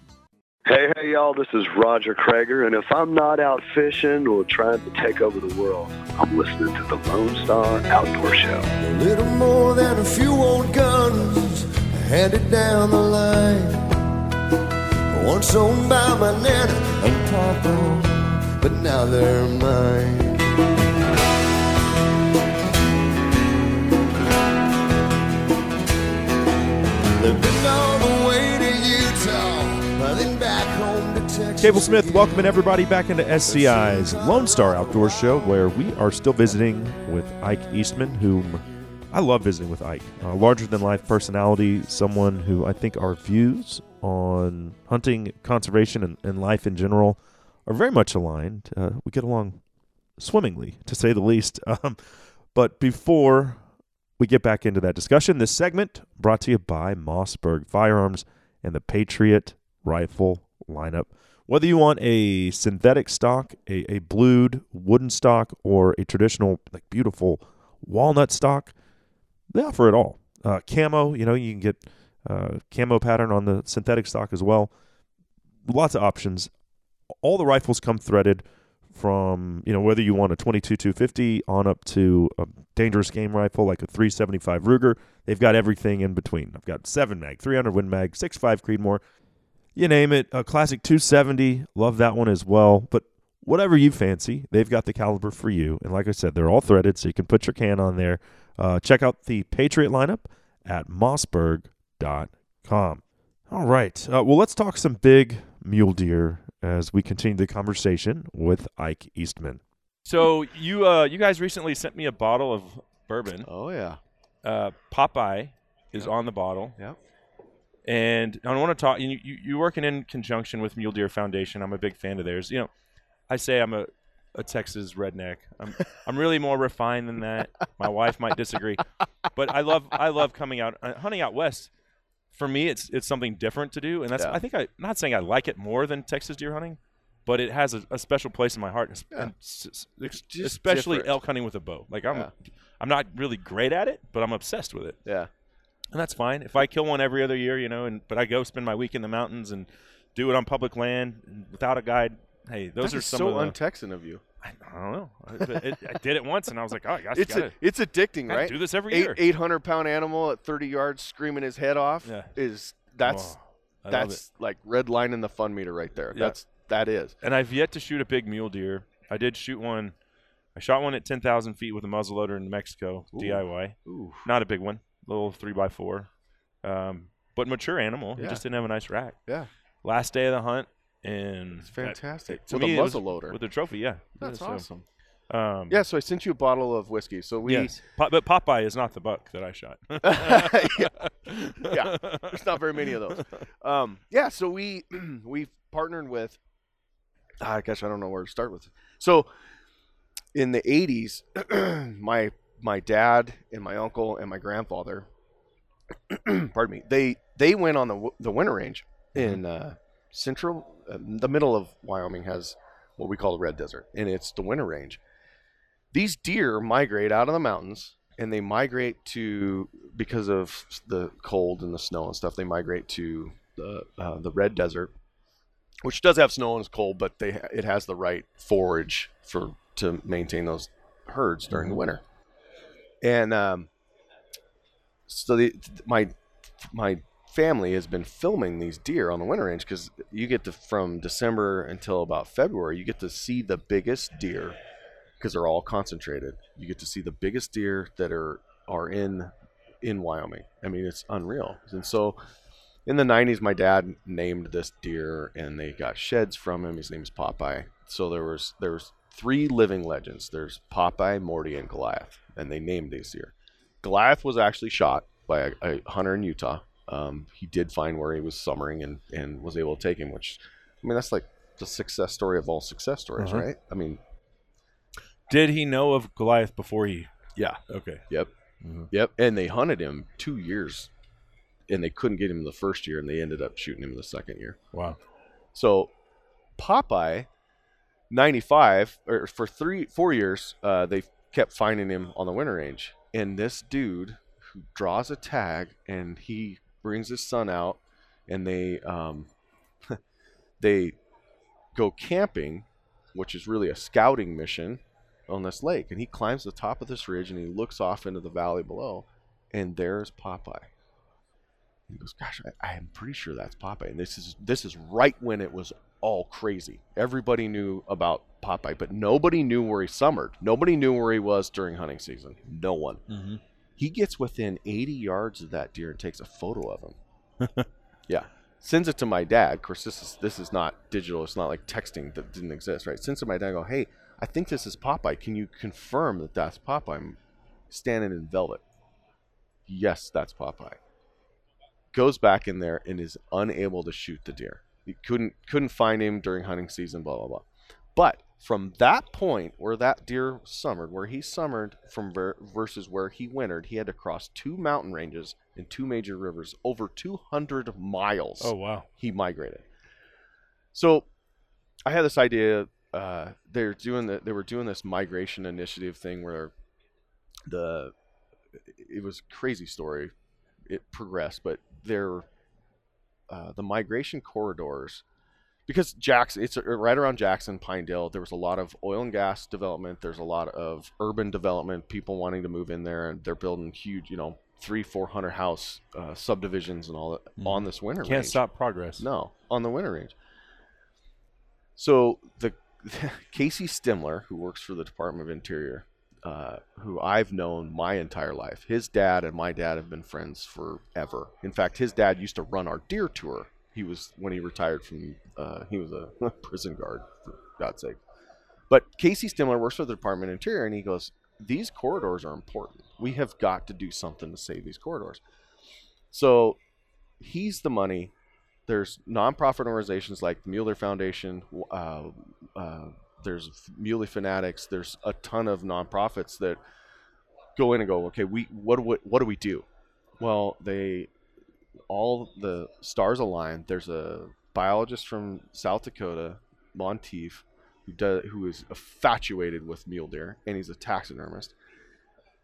Hey, hey, y'all, this is Roger Creager, and if I'm not out fishing or trying to take over the world, I'm listening to the Lone Star Outdoor Show. A little more than a few old guns handed down the line. Once owned by my nana and papa, but now they're mine. They've been all the Cable Smith welcoming everybody back into SCI's Lone Star Outdoor Show, where we are still visiting with Ike Eastman, whom I love visiting with Ike. A larger than life personality, someone who I think our views on hunting, conservation, and, and life in general are very much aligned. Uh, we get along swimmingly, to say the least. Um, but before we get back into that discussion, this segment brought to you by Mossberg Firearms and the Patriot Rifle lineup. Whether you want a synthetic stock, a, a blued wooden stock, or a traditional, like beautiful walnut stock, they offer it all. Uh, camo, you know, you can get uh, camo pattern on the synthetic stock as well. Lots of options. All the rifles come threaded from, you know, whether you want a 22 250 on up to a dangerous game rifle like a 375 Ruger. They've got everything in between. I've got 7 mag, 300 Win Mag, 6.5 Creedmoor. You name it. A classic 270. Love that one as well. But whatever you fancy, they've got the caliber for you. And like I said, they're all threaded, so you can put your can on there. Uh, check out the Patriot lineup at mossberg.com. All right. Uh, well, let's talk some big mule deer as we continue the conversation with Ike Eastman. So you uh, you guys recently sent me a bottle of bourbon. Oh yeah. Uh, Popeye is on the bottle. Yep. And I want to talk. You, you you're working in conjunction with Mule Deer Foundation. I'm a big fan of theirs. You know, I say I'm a a Texas redneck. I'm I'm really more refined than that. My wife might disagree, but I love I love coming out uh, hunting out west. For me, it's it's something different to do, and that's Yeah. I think I am not saying I like it more than Texas deer hunting, but it has a, a special place in my heart, Yeah. and s- s- just especially different. elk hunting with a bow. Like I'm Yeah. I'm not really great at it, but I'm obsessed with it Yeah. And that's fine. If I kill one every other year, you know, and but I go spend my week in the mountains and do it on public land without a guide. Hey, those That are some so of the. un-Texan of you. I, I don't know. I, it, I did it once, and I was like, oh, I gosh, It's gotta, a, it's addicting, right? do this every Eight year. eight hundred pound animal at thirty yards screaming his head off Yeah. is that's Oh, that's like red line in the fun meter right there. Yeah. That's that is. and I've yet to shoot a big mule deer. I did shoot one. I shot one at ten thousand feet with a muzzleloader in Mexico, Ooh. DIY. Ooh. Not a big one, little three by four, um, but mature animal. He Yeah. just didn't have a nice rack. Yeah. Last day of the hunt, and It's fantastic. that- With me, was- muzzle loader. with a trophy. Yeah, That's So, awesome. Um, Yeah, so I sent you a bottle of whiskey. So we yes, Po- but Popeye is not the buck that I shot. yeah. yeah, there's not very many of those. Um, yeah, so we we partnered with. ah, I guess I don't know where to start with. So, in the '80s, my my dad and my uncle and my grandfather, pardon me, they they went on the the winter range in uh, central, uh, the middle of Wyoming has what we call the red desert, and it's the winter range. These deer migrate out of the mountains and they migrate to because of the cold and the snow and stuff. They migrate to the uh, the red desert, which does have snow and is cold, but they it has the right forage for to maintain those herds during the winter. And um, so the my my family has been filming these deer on the winter range because you get to from December until about February, you get to see the biggest deer because they're all concentrated. You get to see the biggest deer that are are in in Wyoming. I mean, it's unreal. And so, in the '90s, my dad named this deer, and they got sheds from him. His name's Popeye. So there was there was three living legends. There's Popeye, Morty, and Goliath, and they named deer. Goliath was actually shot by a, a hunter in Utah. Um, he did find where he was summering and and was able to take him. Which, I mean, that's like the success story of all success stories, Uh-huh. right? I mean, Did he know of Goliath before he? yeah. Okay. Yep. Mhm. Yep. And they hunted him two years, and they couldn't get him the first year, and they ended up shooting him the second year. Wow. So, Popeye, ninety-five or for three, four years, uh, they kept finding him on the winter range, and this dude who draws a tag, and he brings his son out, and they um, they go camping, which is really a scouting mission on this lake. And he climbs the top of this ridge and he looks off into the valley below, and there's Popeye. He goes, "Gosh, I, I am pretty sure that's Popeye." And this is this is right when it was all crazy. Everybody knew about Popeye, but nobody knew where he summered. Nobody knew where he was during hunting season. No one. Mm-hmm. He gets within 80 yards of that deer and takes a photo of him. yeah. Sends it to my dad. Of course, this is this is not digital. It's not like texting that didn't exist, right? Sends it to my dad. and Go, hey, I think this is Popeye. Can you confirm that that's Popeye? I'm standing in velvet. Yes, that's Popeye. Goes back in there and is unable to shoot the deer. He couldn't couldn't find him during hunting season. Blah blah blah. But from that point where that deer summered, where he summered from ver- versus where he wintered, he had to cross two mountain ranges and two major rivers over 200 miles. Oh wow. He migrated. So I had this idea. Uh, they're doing the, they were doing this migration initiative thing where the it was a crazy story. It progressed, but they're uh, the migration corridors because Jackson, it's uh, right around Jackson, Pinedale. There was a lot of oil and gas development. There's a lot of urban development. People wanting to move in there, and they're building huge, you know, three, four hundred house uh, subdivisions and all that on this winter. Can't range. stop progress. No, on the winter range. So the Casey Stemler, who works for the Department of Interior, uh, who I've known my entire life, his dad and my dad have been friends forever. In fact, his dad used to run our deer tour. He was when he retired from uh, he was a prison guard for God's sake. But Casey Stemler works for the Department of Interior, and he goes, "These corridors are important. We have got to do something to save these corridors." So he's the money there's nonprofit organizations like the Mule Deer Foundation. Uh, uh, there's Muley Fanatics. There's a ton of nonprofits that go in and go, okay, we what do we, what do we do? Well, they all the stars align. There's a biologist from South Dakota, Monteith, who does who is infatuated with mule deer, and he's a taxidermist.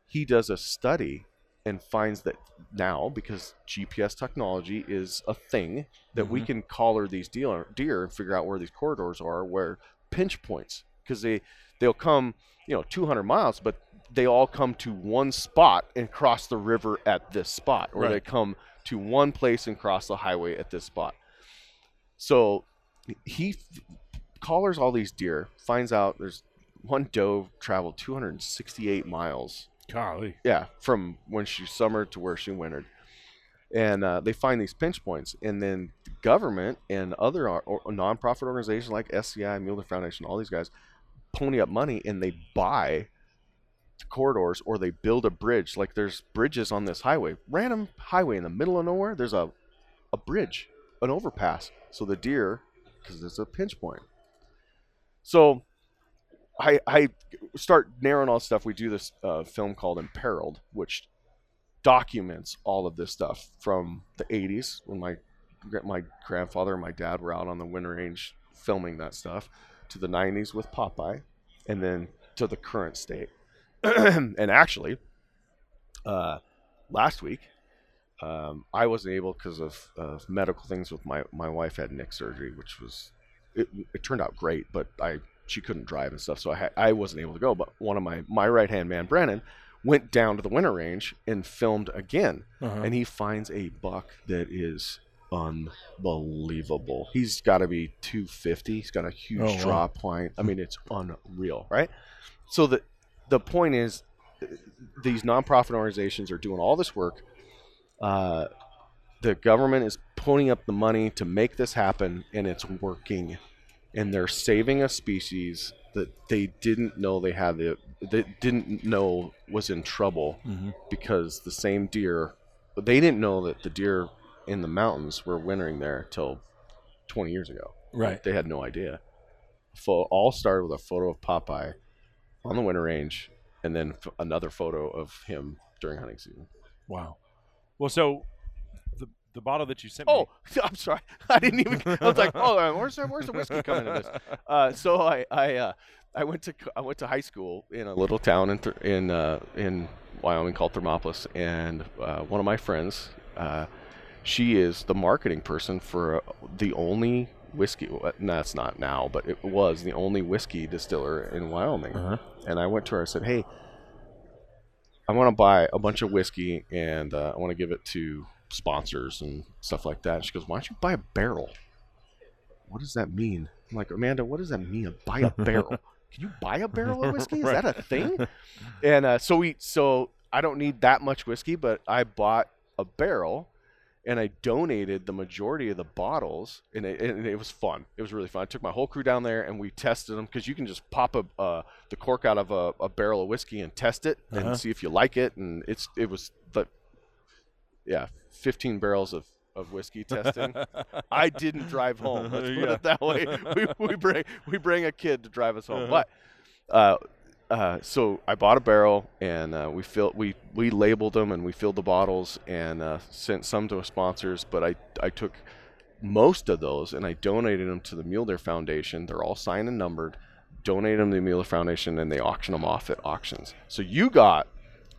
He does a study and finds that now because GPS technology is a thing that we Mhm. can collar these deer, deer and figure out where these corridors are, where pinch points because they they'll come you know 200 miles, but they all come to one spot and cross the river at this spot, or they come to one place and cross the highway at this spot. So he f- collars all these deer, finds out there's one doe traveled 268 miles Golly. yeah, from when she summered to where she wintered. And uh, they find these pinch points, and then government and other or, or nonprofit organizations like SCI, Mule Deer Foundation, all these guys pony up money and they buy corridors or they build a bridge. Like there's bridges on this highway, random highway in the middle of nowhere. There's a a bridge, an overpass, so the deer, because it's a pinch point. So I I start narrowing all stuff. We do this uh, film called Imperiled, which documents all of this stuff from the 80s when my my grandfather and my dad were out on the winter range filming that stuff to the 90s with Popeye and then to the current state. and actually, uh, last week, um, I wasn't able because of, of medical things with my, my wife had neck surgery, which was, it, it turned out great, but I, she couldn't drive and stuff. So I, had, I wasn't able to go, but one of my, my right hand man, Brandon, went down to the winter range and filmed again. Uh-huh. And he finds a buck that is unbelievable. He's got to be 250. He's got a huge Oh, wow. draw point. I mean, it's unreal, right? So the the point is, these nonprofit organizations are doing all this work. Uh, the government is putting up the money to make this happen, and it's working. And they're saving a species that they didn't know they had the they didn't know was in trouble Mhm. because the same deer, but they didn't know that the deer in the mountains were wintering there till 20 years ago. Right. They had no idea. Fo- all started with a photo of Popeye on the winter range, and then f- another photo of him during hunting season. Wow. Well, so the the bottle that you sent me. Oh, I'm sorry. I didn't even. I was like, oh, where's the, where's the whiskey coming into this? Uh, so I I uh, I went to I went to high school in a little town in in uh, in Wyoming called Thermopolis, and uh, one of my friends, uh, she is the marketing person for uh, the only whiskey. well, No, it's not now, but it was the only whiskey distiller in Wyoming. Uh-huh. And I went to her. I said, hey. I want to buy a bunch of whiskey and uh, I want to give it to sponsors and stuff like that. And she goes, "Why don't you buy a barrel?" What does that mean? I'm like, Amanda, what does that mean? Buy a barrel? Can you buy a barrel of whiskey? Is Right. that a thing? And uh, so we, so I don't need that much whiskey, but I bought a barrel, and I donated the majority of the bottles, and it, and it was fun. It was really fun. I took my whole crew down there, and we tested them because you can just pop a uh, the cork out of a, a barrel of whiskey and test it Uh-huh. and see if you like it. And it's it was the yeah, 15 barrels of, of whiskey testing. I didn't drive home. Let's put Yeah. it that way. We, we bring we bring a kid to drive us home. Uh-huh. But uh, uh, so I bought a barrel and uh, we filled we we labeled them and we filled the bottles and uh, sent some to sponsors. But I I took most of those and I donated them to the Mule Deer Foundation. They're all signed and numbered. Donated them to the Mule Deer Foundation and they auction them off at auctions. So you got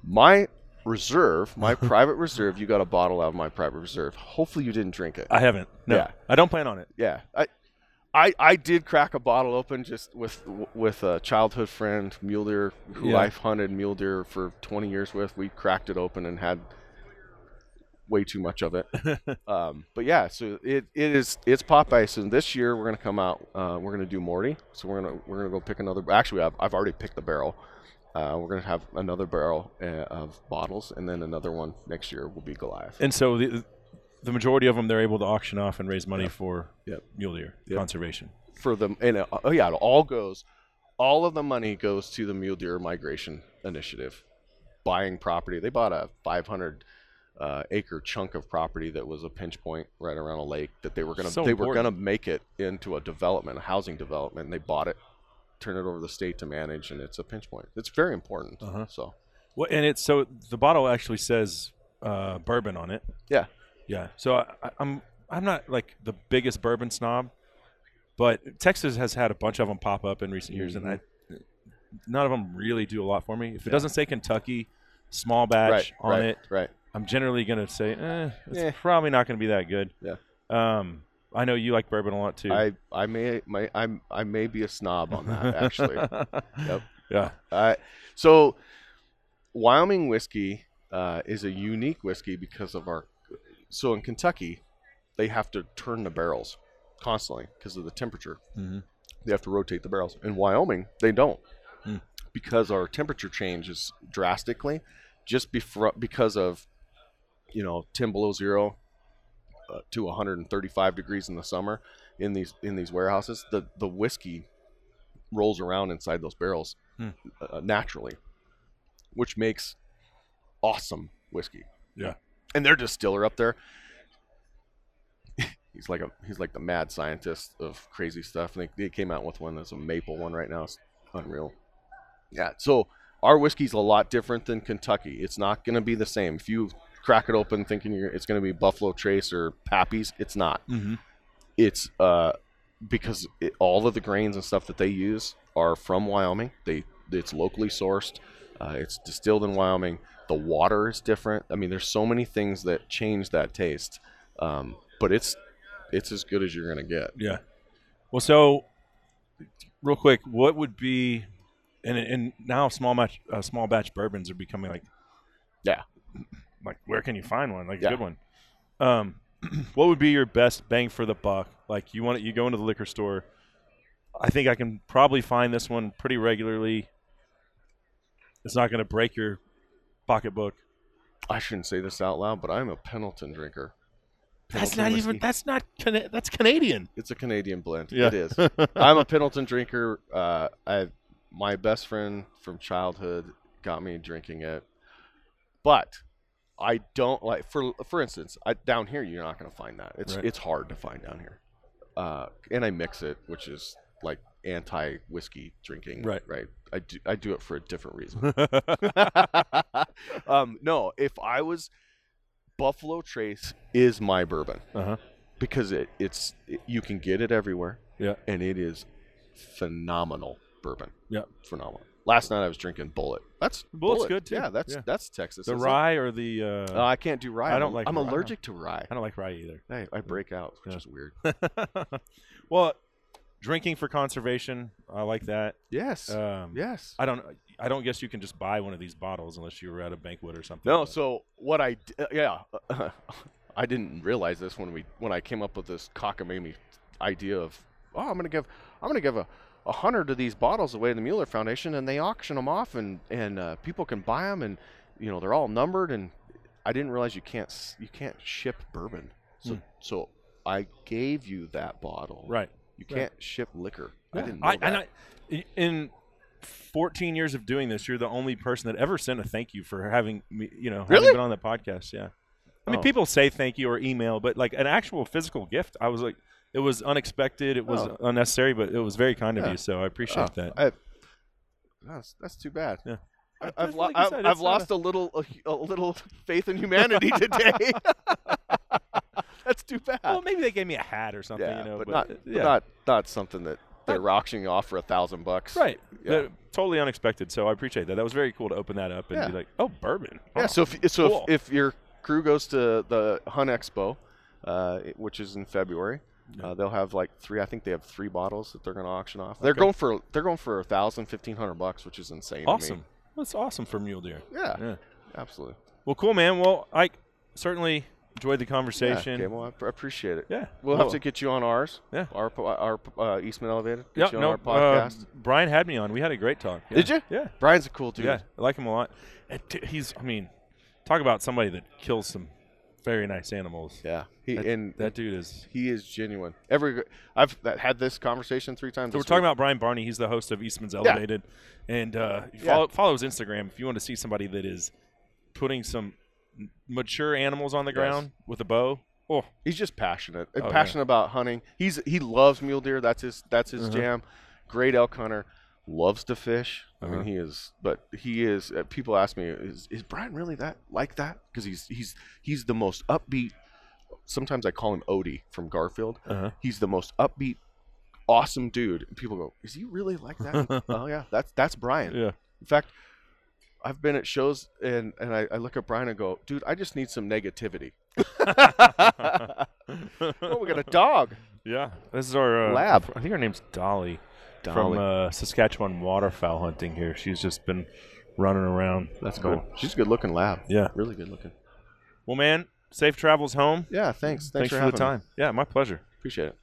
my reserve, my private reserve. You got a bottle out of my private reserve. Hopefully you didn't drink it. I haven't. No, Yeah. I don't plan on it. Yeah, I, I, I did crack a bottle open just with with a childhood friend, mule deer, who Yeah. I've hunted mule deer for 20 years with. We cracked it open and had way too much of it. um, but yeah, so it, it is it's Popeye. So this year we're gonna come out. Uh, we're gonna do Morty. So we're gonna we're gonna go pick another. Actually, I've, I've already picked the barrel. Uh, we're gonna have another barrel uh, of bottles, and then another one next year will be Goliath. And so the the majority of them they're able to auction off and raise money for Yep. mule deer Yep. conservation. for them and uh, oh yeah it all goes all of the money goes to the mule deer migration initiative buying property they bought a 500 uh, acre chunk of property that was a pinch point right around a lake that they were gonna So they were gonna make it into a development a housing development and they bought it turned it over to the state to manage and it's a pinch point it's very important Uh-huh. so Well, and it's so the bottle actually says uh, bourbon on it. yeah Yeah. So I, I'm I'm not like the biggest bourbon snob, but Texas has had a bunch of them pop up in recent years, and I none of them really do a lot for me. If it doesn't say Kentucky, small batch right on right it, right I'm generally gonna say, eh, it's Eh. probably not gonna be that good. Yeah. Um, I know you like bourbon a lot too. I I may my I'm I may be a snob on that actually Yep. Yeah. Uh, so, Wyoming whiskey uh, is a unique whiskey because of our. So in Kentucky, they have to turn the barrels constantly because of the temperature. Mhm. They have to rotate the barrels. In Wyoming, they don't Hmm. because our temperature changes drastically, just before because of you know ten below zero. uh, to 135 degrees in the summer in these in these warehouses, the the whiskey rolls around inside those barrels Hmm. uh, naturally, which makes awesome whiskey. Yeah. And their distiller up there, he's like a he's like the mad scientist of crazy stuff. And they, they came out with one that's a maple one right now. It's unreal. Yeah. So our whiskey's a lot different than Kentucky. It's not going to be the same. If you crack it open thinking you're, it's going to be Buffalo Trace or Pappy's, it's not. Mm-hmm. It's uh because it, all of the grains and stuff that they use are from Wyoming. They it's locally sourced. Uh, it's distilled in Wyoming. The water is different. I mean, there's so many things that change that taste. Um, but it's it's as good as you're gonna get. Yeah. Well, so real quick, what would be, and and now small batch uh, small batch bourbons are becoming like, Yeah. like where can you find one like Yeah. a good one? Um, what would be your best bang for the buck? Like you want it, you go into the liquor store. I think I can probably find this one pretty regularly. It's not going to break your pocketbook. I shouldn't say this out loud, but I'm a Pendleton drinker. That's Pendleton not even. That's not. That's Canadian. It's a Canadian blend. Yeah. It is. I'm a Pendleton drinker. Uh, I my best friend from childhood got me drinking it, but I don't like. For for instance, I, down here you're not going to find that. It's Right. it's hard to find down here. Uh, and I mix it, which is like anti whiskey drinking. Right. Right. I do I do it for a different reason. um, no, if I was Buffalo Trace is my bourbon Uh huh. because it it's it, you can get it everywhere. Yeah. and it is phenomenal bourbon. Yeah. phenomenal. Last night I was drinking Bulleit. That's Bulleit's Bulleit. good, too. Yeah, that's Yeah. that's Texas. The isn't it? rye or the. Uh, Uh, I can't do rye. I don't like I'm rye. allergic to rye. I don't like rye either. I, I break out, which Yeah. is weird. well, drinking for conservation, I like that. Yes. Um, yes. I don't. I don't guess you can just buy one of these bottles unless you were at a banquet or something. No, but- so what I d- uh, yeah, I didn't realize this when we when I came up with this cockamamie idea of oh I'm gonna give I'm gonna give a a hundred of these bottles away to the Mule Deer Foundation and they auction them off and and uh, people can buy them and you know they're all numbered and I didn't realize you can't you can't ship bourbon so Hmm. so I gave you that bottle right. You Right. can't ship liquor I didn't know I, that and I, in 14 years of doing this, you're the only person that ever sent a thank you for having me, you know, having Really? been on the podcast. Yeah. I mean, Oh. people say thank you or email, but like an actual physical gift, I was like, it was unexpected. It was Oh. unnecessary, but it was very kind of Yeah. you. So I appreciate Oh, that. I, that's that's too bad. Yeah. I, I've, lo- like said, I've lost a, little a, a little faith in humanity today. that's too bad. well, maybe they gave me a hat or something, yeah, you know, but, but, not uh, but yeah. not not something that they're auctioning off for a thousand bucks. right. Yeah. Totally unexpected. So I appreciate that. That was very cool to open that up and Yeah. be like, oh, bourbon. Yeah. So if so Cool. if, if your crew goes to the Hunt Expo, uh, which is in February. Uh, they'll have like three. I think they have three bottles that they're going to auction off. They're going for they're going for a thousand, fifteen hundred bucks, which is insane. to me. awesome. That's awesome for mule deer. Yeah, Yeah. absolutely. Well, cool, man. Well, I certainly enjoyed the Yeah, conversation. okay, well, I pr- appreciate it. Yeah. We'll Well, have to get you on ours. Yeah. Our our uh, Eastman Elevated. Get Yeah, no, our podcast. uh, Brian had me on. We had a great talk. Yeah. Did you? Yeah. Brian's a cool dude. Yeah, I like him a lot. He's, I mean, talk about somebody that kills some very nice animals. Yeah. He That, and that dude is. he is genuine. Every I've had this conversation three times. So we're this talking about Brian Barney. He's the host of Eastman's Elevated, and uh, Yeah. follow, follow his Instagram if you want to see somebody that is putting some mature animals on the Yes. ground with a bow. Oh, He's just passionate. Oh, yeah. passionate about hunting. He's he loves mule deer. That's his that's his Uh-huh. jam. Great elk hunter. Loves to fish. I Uh-huh. mean, he is. But he is. Uh, people ask me, is is Brian really that like that? Because he's he's he's the most upbeat. Sometimes I call him Odie from Garfield. uh-huh. He's the most upbeat, awesome dude. And people go, "Is he really like that?" oh yeah, that's that's Brian. yeah. In fact, I've been at shows and and I, I look at Brian and go, "Dude, I just need some negativity." oh, we got a dog. Yeah, this is our uh, Lab. I think her name's Dolly, from uh, Saskatchewan waterfowl hunting here. She's just been running around. That's cool. She's a good looking lab. Yeah. Really good looking. Well, man, safe travels home. Yeah. Thanks. Thanks, Thanks, for, for, having the time. Yeah, my pleasure. Appreciate it.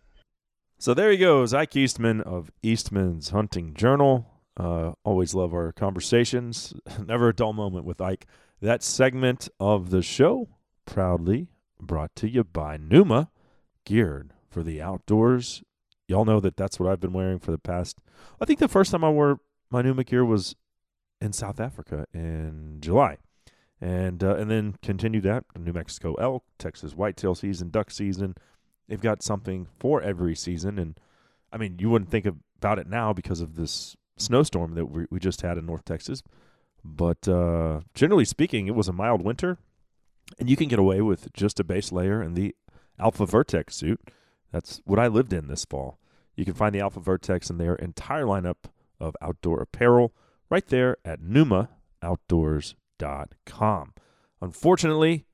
So there he goes, Ike Eastman of Eastman's Hunting Journal. Uh, always love our conversations. Never a dull moment with Ike. That segment of the show proudly brought to you by Numa, geared for the outdoors. Y'all know that that's what I've been wearing for the past. I think the first time I wore my Numa gear was in South Africa in July, and uh, and then continue that New Mexico elk, Texas whitetail season, duck season. They've got something for every season, and I mean you wouldn't think about it now because of this snowstorm that we, we just had in North Texas, but uh, generally speaking, it was a mild winter, and you can get away with just a base layer and the Alpha Vertex suit. That's what I lived in this fall. You can find the Alpha Vertex in their entire lineup of outdoor apparel right there at numaoutdoors.com. Unfortunately,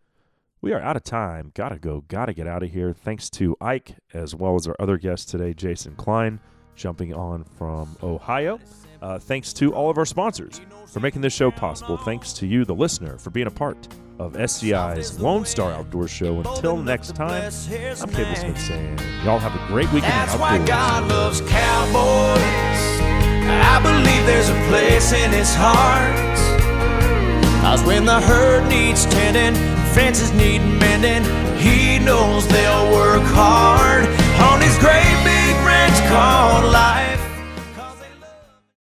we are out of time. Gotta go, gotta get out of here. Thanks to Ike, as well as our other guest today, Jason Klein, jumping on from Ohio. Uh, thanks to all of our sponsors for making this show possible. Thanks to you, the listener, for being a part of SCI's Lone Star Outdoor Show. Until next time, I'm Cable Smith saying, y'all have a great weekend That's why outdoors. God loves cowboys. I believe there's a place in his heart. Cause when the herd needs tending, fences need mending, he knows they'll work hard on his great big ranch called life.